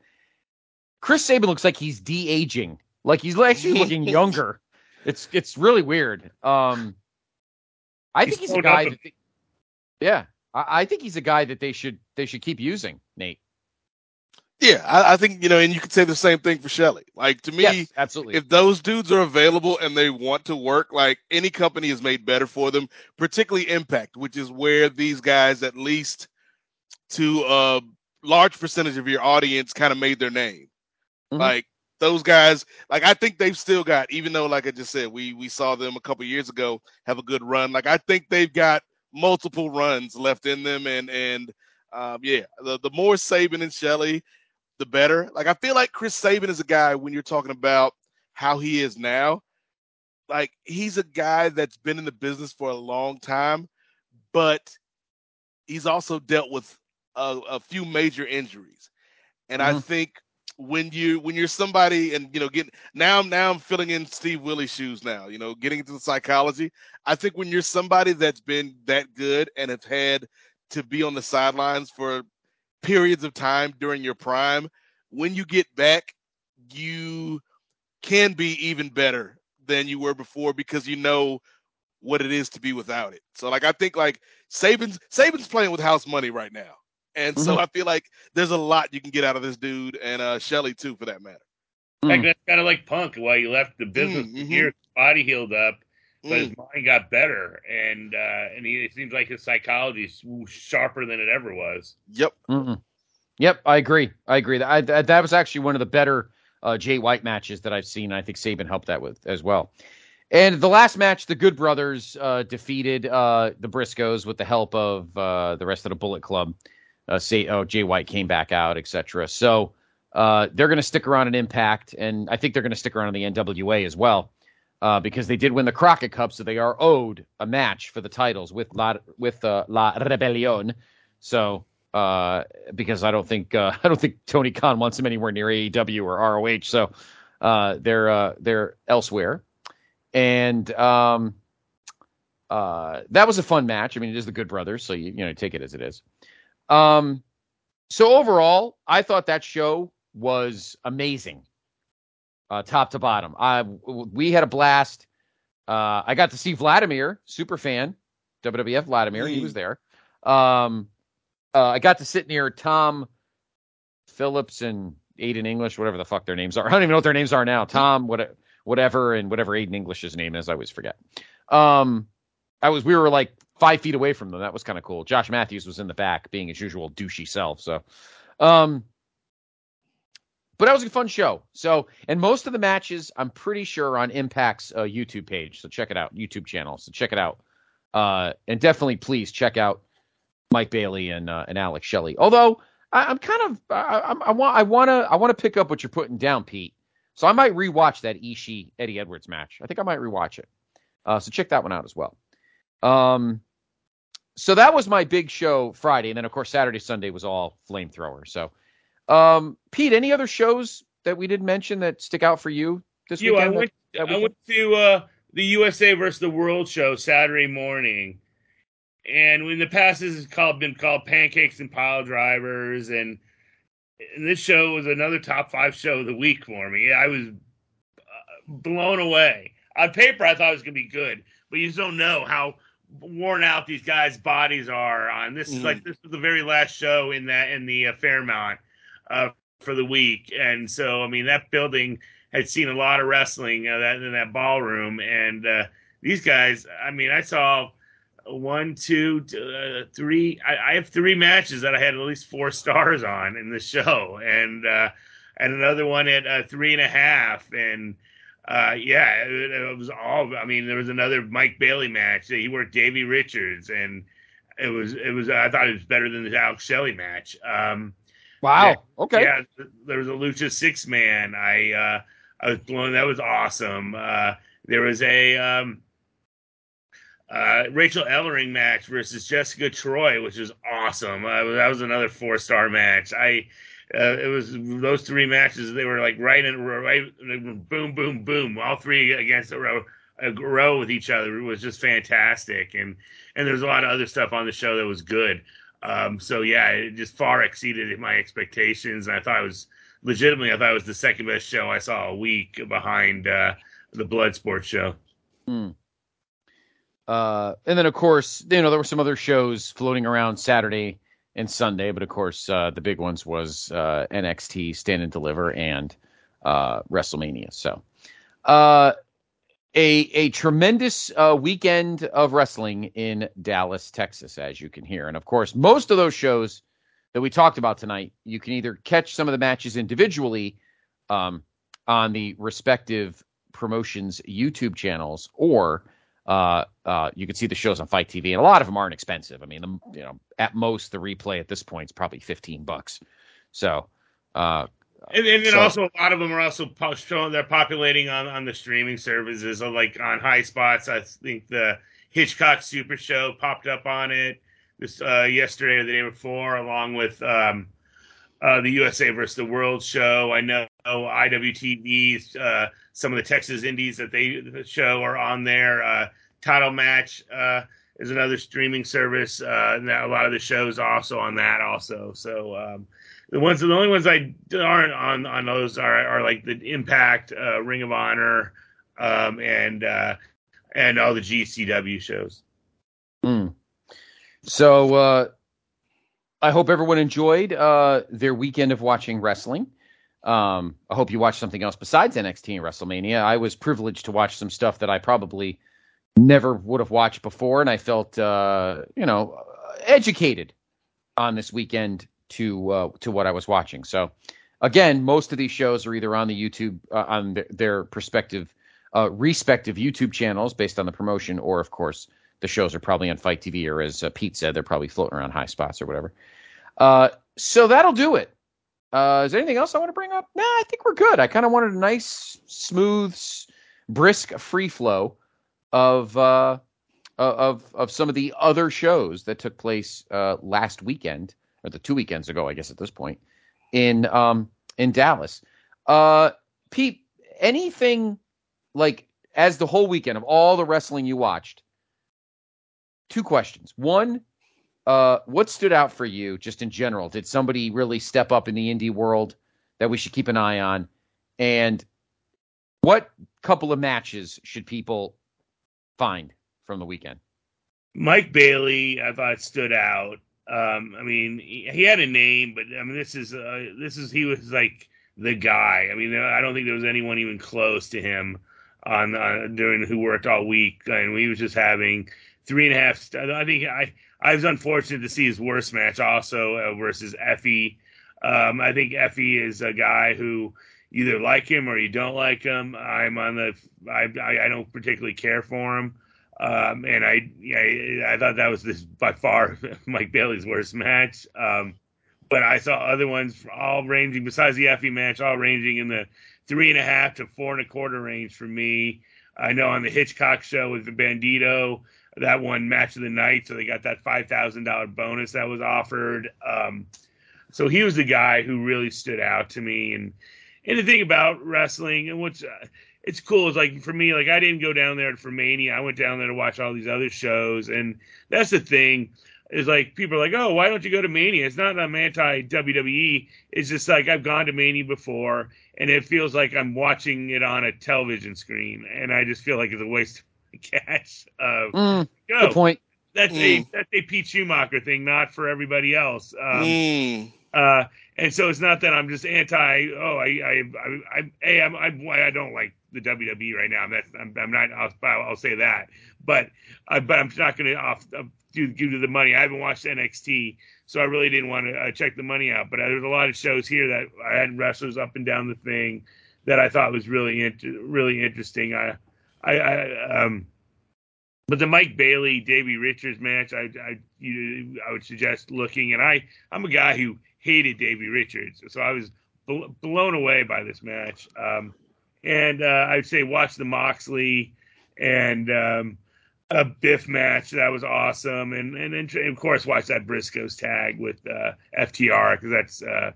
Chris Sabin looks like he's de aging. Like he's actually looking younger. It's it's really weird. Um, I He's think he's a guy. That they- yeah, I, I think he's a guy that they should they should keep using. Nate. Yeah, I, I think you know, and you could say the same thing for Shelley. Like to me, yes, absolutely. if those dudes are available and they want to work, like any company is made better for them, particularly Impact, which is where these guys, at least to a large percentage of your audience, kind of made their name. Mhm. Like those guys, like I think they've still got, even though, like I just said, we we saw them a couple years ago have a good run. Like I think they've got multiple runs left in them, and and um, yeah, the the more Sabin and Shelley, the better. Like I feel like Chris Sabin is a guy when you're talking about how he is now, like he's a guy that's been in the business for a long time, but he's also dealt with a, a few major injuries, and mm-hmm. I think when you when you're somebody and you know getting now now I'm filling in Steve Willie's shoes now, you know, getting into the psychology. I think when you're somebody that's been that good and have had to be on the sidelines for periods of time during your prime, when you get back, you can be even better than you were before because you know what it is to be without it. So like I think like Sabin's Sabin's playing with house money right now. And mm-hmm. so I feel like there's a lot you can get out of this dude and uh Shelley too for that matter. Like that's kind of like Punk while he left the business mm-hmm. here, body healed up, but mm. his mind got better, and uh and he it seems like his psychology is sharper than it ever was. Yep. Mm-hmm. Yep, I agree. I agree. That I, that was actually one of the better uh, Jay White matches that I've seen. I think Sabin helped that with as well. And the last match, the Good Brothers uh, defeated uh, the Briscoes with the help of uh, the rest of the Bullet Club. Uh, say, oh, Jay White came back out, etc. So uh, they're going to stick around in Impact, and I think they're going to stick around in the NWA as well uh, because they did win the Crockett Cup, so they are owed a match for the titles with La with La Rebellion. So because I don't think I don't think Tony Khan wants them anywhere near AEW or ROH, so they're they're elsewhere and um, uh, that was a fun match. I mean, it is the Good Brothers, so you you know take it as it is. Um, so overall, I thought that show was amazing, uh, top to bottom. I we had a blast. Uh, I got to see Vladimir, super fan, WWF Vladimir. He was there. Um, uh, I got to sit near Tom Phillips and Aiden English, whatever the fuck their names are. I don't even know what their names are now. Tom, what whatever, and whatever Aiden English's name is, I always forget. Um, I was we were like five feet away from them. That was kind of cool. Josh Matthews was in the back, being his usual douchey self. So, um, but that was a fun show. So, and most of the matches, I'm pretty sure, on Impact's uh, YouTube page. So check it out, YouTube channel. So check it out, uh, and definitely please check out Mike Bailey and uh, and Alex Shelley. Although I, am kind of I, I, want I want to I want to pick up what you're putting down, Pete. So I might rewatch that Ishii Eddie Edwards match. I think I might rewatch it. Uh, so check that one out as well. Um, so that was my big show Friday, and then of course Saturday, Sunday was all flamethrower. So, um, Pete, any other shows that we didn't mention that stick out for you this you, weekend? I went, that, that I went to uh, the USA versus the World show Saturday morning, and in the past this has called been called Pancakes and Pile Drivers, and and this show was another top five show of the week for me. I was uh, blown away. On paper, I thought it was going to be good, but you just don't know how worn out these guys' bodies are. On this, mm. like this was the very last show in that in the uh, Fairmont uh, for the week, and so I mean that building had seen a lot of wrestling uh, that in that ballroom, and uh, these guys. I mean, I saw one, two, uh, three. I, I, have three matches that I had at least four stars on in the show, and uh, and another one at uh, three and a half. And uh, yeah, it, it, was all. I mean, there was another Mike Bailey match. He worked Davey Richards, and it was it was. I thought it was better than the Alex Shelley match. Um, wow. Yeah, okay. Yeah, there was a Lucha six man. I uh, I was blown. That was awesome. Uh, there was a um, uh, Rachel Ellering match versus Jessica Troy, which was awesome. Uh, that was another four star match. I uh, it was those three matches. They were like right in right, boom, boom, boom, all three against a row, a row with each other. It was just fantastic, and and there's a lot of other stuff on the show that was good. Um, so yeah, it just far exceeded my expectations. And I thought it was legitimately, I thought it was the second best show I saw a week behind uh, the Bloodsport show. Hmm. Uh, and then of course, you know, there were some other shows floating around Saturday and Sunday, but of course, uh, the big ones was uh, NXT Stand and Deliver and uh, WrestleMania. So, uh, a a tremendous uh, weekend of wrestling in Dallas, Texas, as you can hear, and of course, most of those shows that we talked about tonight, you can either catch some of the matches individually um, on the respective promotions YouTube channels, or uh, uh, you can see the shows on Fight TV, and a lot of them aren't expensive. I mean, the, you know, at most the replay at this point is probably fifteen bucks. So, uh, and, and then So- also a lot of them are also showing they're populating on on the streaming services, so like on high spots. I think the Hitchcock Super Show popped up on it this uh, yesterday or the day before, along with um, uh, the USA versus the World show. I know IWTV's uh, some of the Texas Indies that they show are on there. Title Match uh, is another streaming service, uh, a lot of the shows also on that also. So. Um, the ones, the only ones I aren't on on those are are like the Impact, uh, Ring of Honor, um, and uh, and all the GCW shows. Mm. So uh, I hope everyone enjoyed uh, their weekend of watching wrestling. Um, I hope you watched something else besides NXT and WrestleMania. I was privileged to watch some stuff that I probably never would have watched before, and I felt uh, you know educated on this weekend to uh, to what I was watching. So again, most of these shows are either on the YouTube uh, on th- their respective uh, respective YouTube channels based on the promotion, or of course the shows are probably on Fight TV, or as uh, Pete said, they're probably floating around high spots or whatever. Uh, so that'll do it. Uh, is there anything else I want to bring up? Nah, I think we're good. I kind of wanted a nice, smooth, brisk free flow of uh, of of some of the other shows that took place uh, last weekend or the two weekends ago, I guess at this point in um in Dallas. Uh, Pete, anything like as the whole weekend of all the wrestling you watched? Two questions. One, uh, what stood out for you just in general? Did somebody really step up in the indie world that we should keep an eye on? And what couple of matches should people find from the weekend? Mike Bailey, I thought stood out. Um, I mean, he, he had a name, but I mean, this is uh, this is he was like the guy. I mean, I don't think there was anyone even close to him on uh, during who worked all week, and he was just having three and a half. I think I I was unfortunate to see his worst match also uh, versus Effy. Um, I think Effy is a guy who either like him or you don't like him. I'm on the I I, I don't particularly care for him. Um, and I, yeah, I thought that was this by far Mike Bailey's worst match. Um, but I saw other ones all ranging besides the Effy match, all ranging in the three and a half to four and a quarter range for me. I know on the Hitchcock show with the Bandido, that one match of the night, so they got that five thousand dollar bonus that was offered. Um, so he was the guy who really stood out to me. And and the thing about wrestling and what's uh, it's cool is like for me, like I didn't go down there for Mania. I went down there to watch all these other shows, and that's the thing. Is like people are like, oh, why don't you go to Mania? It's not I'm anti WWE. It's just like I've gone to Mania before, and it feels like I'm watching it on a television screen, and I just feel like it's a waste of my cash. Uh, Mm, go. good point. That's a Mm. that's a Pete Schumacher thing, not for everybody else. Um, Mm. uh, and so it's not that I'm just anti. Oh, I, I, I, I, hey, I'm, I'm, I don't like the WWE right now. That's, I'm, I'm not. I'll, I'll say that. But, uh, but I'm not going to off uh, due to the money. I haven't watched NXT, so I really didn't want to uh, check the money out. But uh, there's a lot of shows here that I had wrestlers up and down the thing that I thought was really, inter- really interesting. I, I, I, um. But the Mike Bailey Davey Richards match, I I you, I would suggest looking. And I I'm a guy who hated Davey Richards, so I was bl- blown away by this match. Um, and uh, I'd say watch the Moxley and um, a Biff match that was awesome, and and then of course watch that Briscoes tag with uh, FTR because that's uh,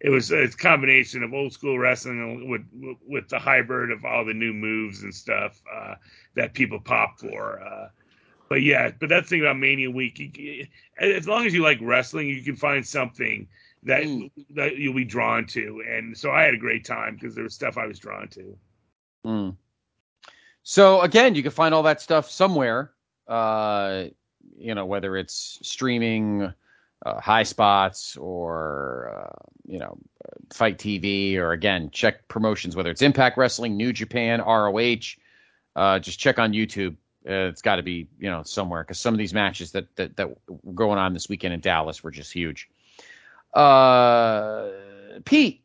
it was it's combination of old school wrestling with with the hybrid of all the new moves and stuff uh, that people pop for. Uh, but yeah, but that's the thing about Mania Week. You, as long as you like wrestling, you can find something that Mm. that you'll be drawn to. And so I had a great time because there was stuff I was drawn to. Mm. So again, you can find all that stuff somewhere. Uh, you know, whether it's streaming, uh, high spots, or uh, you know, Fight TV, or again, check promotions. Whether it's Impact Wrestling, New Japan, ROH, uh, just check on YouTube. Uh, it's got to be you know somewhere because some of these matches that, that that were going on this weekend in Dallas were just huge. Uh, Pete,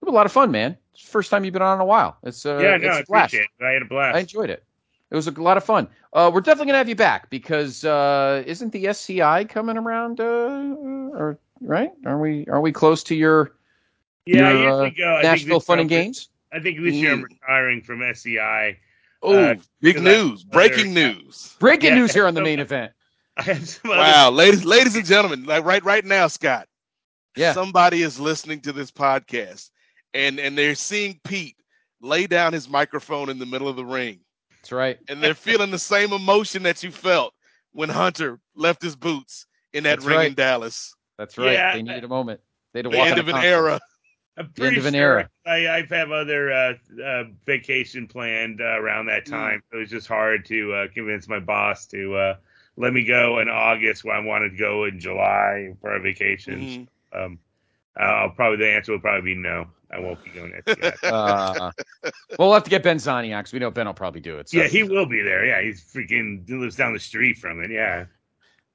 it was a lot of fun, man. It's the first time you've been on in a while. It's uh, yeah, it's no, a I blast. appreciate it. I had a blast. I enjoyed it. It was a lot of fun. Uh, we're definitely gonna have you back because uh, isn't the SCI coming around? Uh, or right? Are we are we close to your yeah, I usually uh, go. I Nashville Fun and Games? I think this year I'm retiring from SCI. Oh, Uh, big 'cause news! Breaking news! Breaking Yeah, news here on the main event. I have some other Wow, ladies, ladies and gentlemen, like right, right now, Scott. Yeah. Somebody is listening to this podcast, and and they're seeing Pete lay down his microphone in the middle of the ring, That's right. and they're feeling the same emotion that you felt when Hunter left his boots in that That's ring in. Dallas. That's right. Yeah. They needed a moment. They had to The walk end on of an concert. era. I'm end of an sure era. I, I have other uh, uh, vacation planned uh, around that Mm. time. It was just hard to uh, convince my boss to uh, let me go in August when I wanted to go in July for our vacations. Mhm. Um, I'll probably the answer will probably be no. I won't be going next year. Uh, well, we'll have to get Ben Zani on because we know Ben will probably do it. So. yeah, he will be there. Yeah, he's freaking he lives down the street from it. Yeah.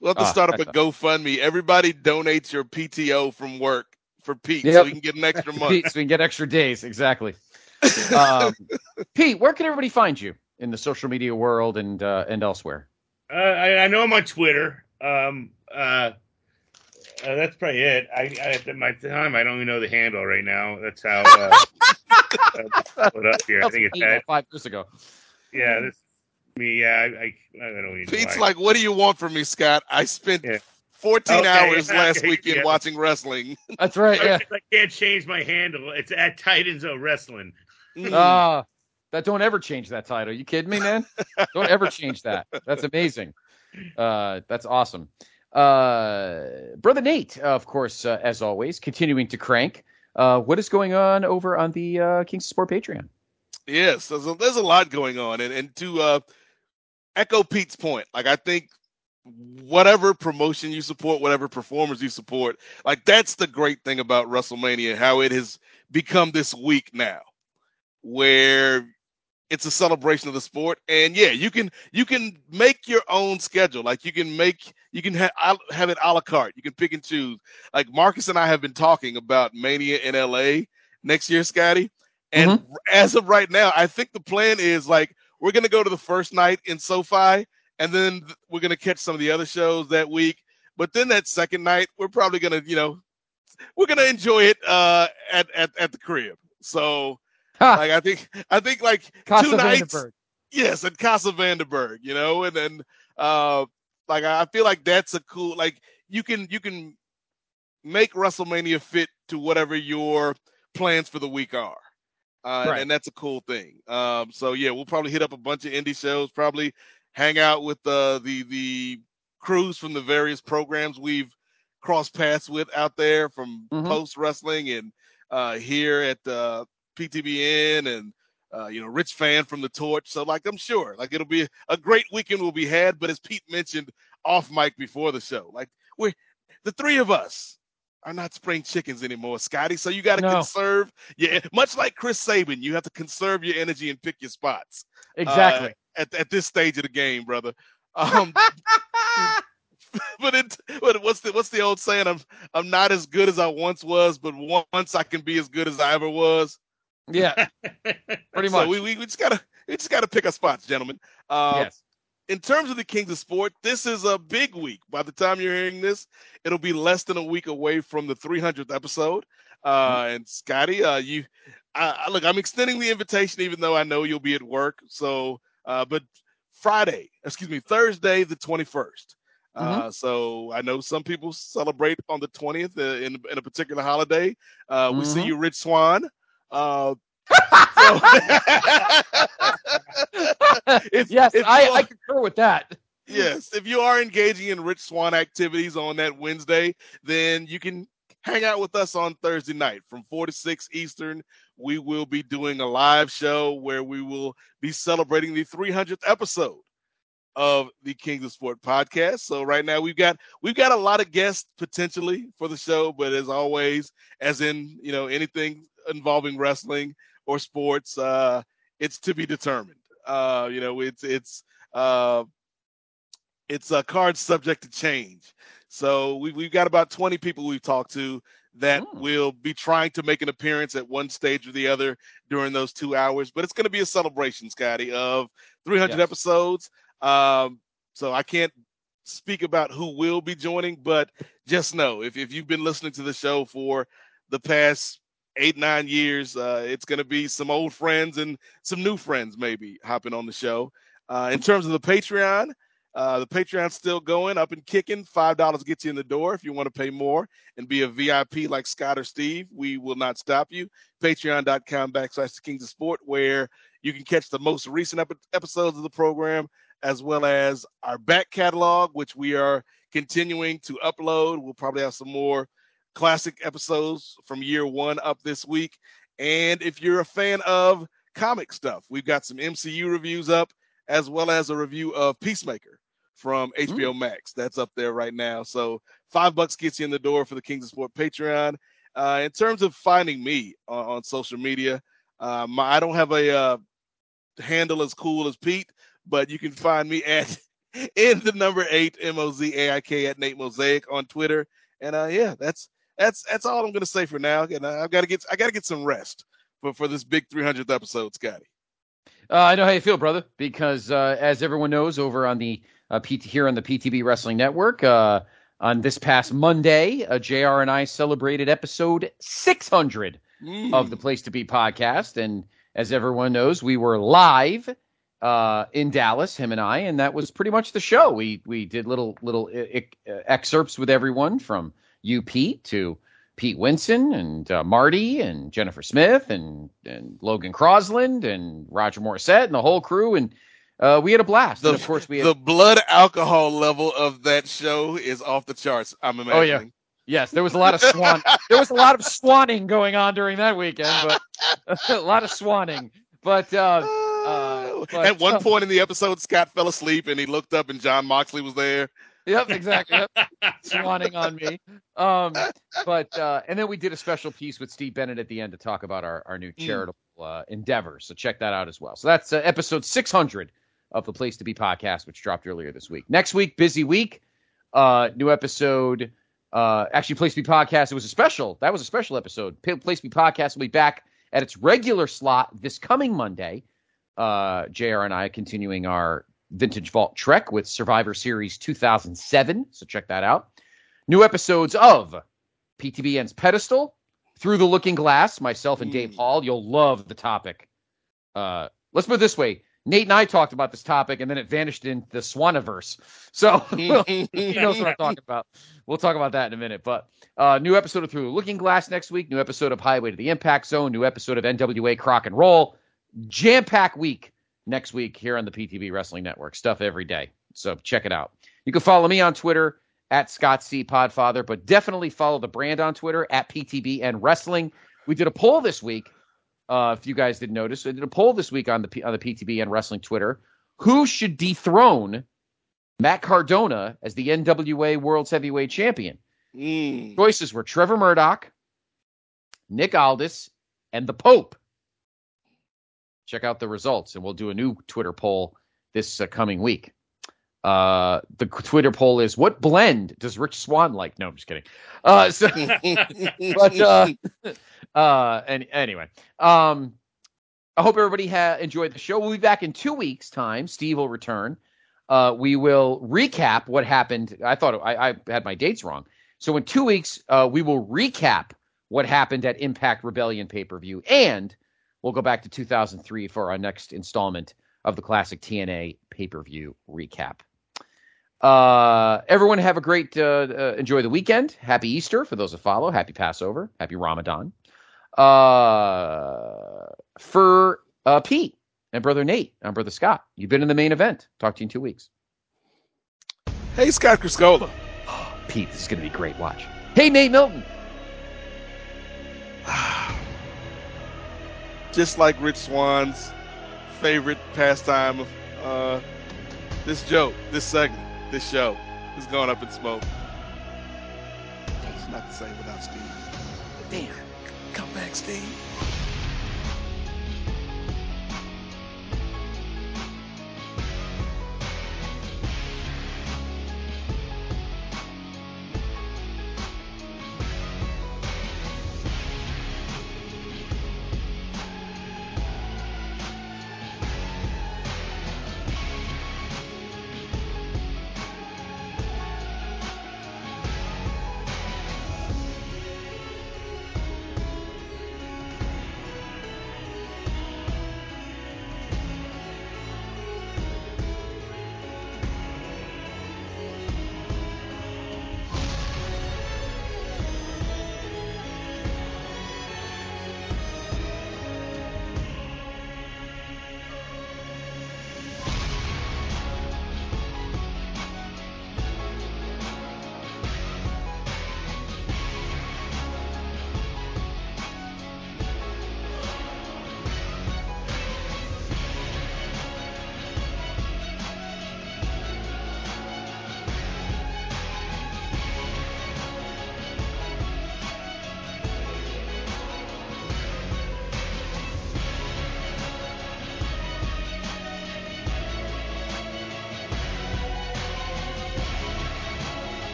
We'll have to Ah, start up a GoFundMe. Everybody donates your PTO from work for Pete, Yep. so we can get an extra month. Pete, so we can get extra days. Exactly. Um, Pete, where can everybody find you in the social media world and uh, and elsewhere? Uh, I, I know I'm on Twitter. Um, uh, uh, that's probably it. I, I at my time I don't even know the handle right now. That's how. Uh, uh, put up here. I think it's Email that. five years ago. Yeah, this me. Yeah, I, I, I don't even. Pete's know. like, "What do you want from me, Scott? I spent Yeah. 14 Okay, hours yeah, last okay, weekend yeah. watching wrestling." That's right. I, Yeah. I can't change my handle. It's at Titans of Wrestling. Mm. Ah, that don't ever change that title. You kidding me, man? don't ever change that. That's amazing. Uh, that's awesome. Uh, brother Nate, of course, uh, as always, continuing to crank. Uh, what is going on over on the uh, Kings Sport Patreon? Yes, there's a, there's a lot going on, and and to uh, echo Pete's point, like I think whatever promotion you support, whatever performers you support, like that's the great thing about WrestleMania, how it has become this week now, where it's a celebration of the sport, and yeah, you can you can make your own schedule, like you can make you can ha- have it a la carte, you can pick and choose. Like Marcus and I have been talking about Mania in LA next year, Scotty. And as of right now, I think the plan is like we're gonna go to the first night in SoFi, and then we're gonna catch some of the other shows that week. But then that second night, we're probably gonna, you know, we're gonna enjoy it uh, at, at at the crib. So! like, I think I think like Casa two nights, yes, at Casa Vanderberg, you know, and then uh, like I feel like that's a cool like you can you can make WrestleMania fit to whatever your plans for the week are. Uh, Right. and that's a cool thing. Um, so yeah, we'll probably hit up a bunch of indie shows, probably hang out with uh, the the crews from the various programs we've crossed paths with out there from Mhm. post wrestling and uh, here at uh, PTBN and uh, you know Rich Fan from the Torch. So like I'm sure like it'll be a great weekend will be had. But as Pete mentioned off mic before the show, like we the three of us are not spring chickens anymore, Scotty. So you got to No. conserve. Yeah, much like Chris Sabin, you have to conserve your energy and pick your spots Exactly. uh, at at this stage of the game, brother. Um, but it, but what's the what's the old saying? I'm I'm not as good as I once was, but once I can be as good as I ever was. Yeah, pretty so much. we, we we just gotta we just gotta pick our spots, gentlemen. Uh, yes. in terms of the Kings of Sport, this is a big week. By the time you're hearing this, it'll be less than a week away from the 300th episode. Uh, and Scotty, uh, you, I, I- look, I'm extending the invitation, even though I know you'll be at work. So, uh, but Friday, excuse me, Thursday, the 21st. Uh, so I know some people celebrate on the 20th uh, in, in a particular holiday. Uh, we see Mhm. you, Rich Swann. Uh, so- If- yes, if I, I concur with that. yes, if you are engaging in Rich Swann activities on that Wednesday, then you can hang out with us on Thursday night from 4 to 6 Eastern. We will be doing a live show where we will be celebrating the 300th episode of the Kings of Sport podcast. So right now we've got we've got a lot of guests potentially for the show, but as always, as in, you know, anything involving wrestling or sports, uh it's to be determined. Uh, you know, it's it's uh it's a card subject to change. So we, we've got about 20 people we've talked to that Hmm. will be trying to make an appearance at one stage or the other during those two hours. But it's going to be a celebration, Scotty, of 300 Yes. episodes. Um, so I can't speak about who will be joining, but just know if, if you've been listening to the show for the past eight, nine years, uh, it's going to be some old friends and some new friends maybe hopping on the show. Uh, in terms of the Patreon, uh, the Patreon's still going up and kicking. Five dollars gets you in the door. If you want to pay more and be a VIP like Scott or Steve, we will not stop you. Patreon.com backslash the Kings of Sport, where you can catch the most recent ep- episodes of the program, as well as our back catalog, which we are continuing to upload. We'll probably have some more classic episodes from year one up this week. And if you're a fan of comic stuff, we've got some MCU reviews up, as well as a review of Peacemaker from HBO Max. That's up there right now. So five bucks gets you in the door for the Kings of Sport Patreon. Uh, in terms of finding me on, on social media, uh, my, I don't have a uh, handle as cool as Pete, but you can find me at in the number eight M O Z A I K at Nate Mosaic on Twitter. And uh, yeah, that's that's that's all I'm gonna say for now. And uh, I've got to get I got to get some rest for for this big 300th episode, Scotty. Uh, I know how you feel, brother, because uh, as everyone knows, over on the uh, PT here on the PTB Wrestling Network, uh, on this past Monday, uh, Jr. and I celebrated episode 600 Mm. of the Place to Be podcast, and as everyone knows, we were live uh, in Dallas, him and I, and that was pretty much the show. We we did little little uh, uh, excerpts with everyone from you, Pete, to Pete Winson and uh, Marty and Jennifer Smith and and Logan Crosland and Roger Morissette and the whole crew, and uh, we had a blast. the, and of course, we had the blood alcohol level of that show is off the charts. I'm imagining. Oh, yeah. yes, there was a lot of swan. there was a lot of swanning going on during that weekend, but a lot of swanning. But uh, At one uh, point in the episode, Scott fell asleep and he looked up and Jon Moxley was there. Yep, exactly. Yep. Swanning on me. Um, but uh, and then we did a special piece with Steve Bennett at the end to talk about our, our new Mm. charitable uh, endeavors. So check that out as well. So that's uh, episode 600 of the Place to Be podcast, which dropped earlier this week. Next week, busy week. Uh, new episode. Uh, actually, Place to Be podcast. It was a special. That was a special episode. Place to Be podcast will be back at its regular slot this coming Monday. Uh, Jr. and I continuing our Vintage Vault Trek with Survivor Series 2007. So check that out. New episodes of PTBN's Pedestal, Through the Looking Glass, myself and Dave Mm. Hall. You'll love the topic. Uh, let's put it this way. Nate and I talked about this topic, and then it vanished in the Swaniverse. So he knows what I'm talking about. We'll talk about that in a minute. But uh, new episode of Through the Looking Glass next week. New episode of Highway to the Impact Zone. New episode of NWA Crock and Roll. Jam pack week next week here on the PTB Wrestling Network. Stuff every day. So check it out. You can follow me on Twitter at Scott C. Podfather, but definitely follow the brand on Twitter at PTB and Wrestling. We did a poll this week. Uh, if you guys didn't notice, we did a poll this week on the P- on the PTB and Wrestling Twitter. Who should dethrone Matt Cardona as the NWA World's Heavyweight Champion? Mm. Choices were Trevor Murdoch, Nick Aldis, and the Pope. Check out the results, and we'll do a new Twitter poll this uh, coming week. Uh, the Twitter poll is: What blend does Rich Swann like? No, I'm just kidding. Uh, so, but uh, uh, and anyway, um, I hope everybody ha- enjoyed the show. We'll be back in two weeks' time. Steve will return. Uh, we will recap what happened. I thought I, I had my dates wrong. So in two weeks, uh, we will recap what happened at Impact Rebellion pay per view, and we'll go back to 2003 for our next installment of the classic TNA pay per view recap. Uh, everyone have a great, uh, uh, enjoy the weekend. Happy Easter for those that follow. Happy Passover. Happy Ramadan. Uh, for uh, Pete and brother Nate and brother Scott, you've been in the main event. Talk to you in two weeks. hey, Scott Criscuolo. Pete, this is going to be great. Watch. Hey, Nate Milton. Just like Rich Swann's favorite pastime of uh, this joke, this segment, this show is going up in smoke. It's not the same without Steve. Damn. Come back, Steve.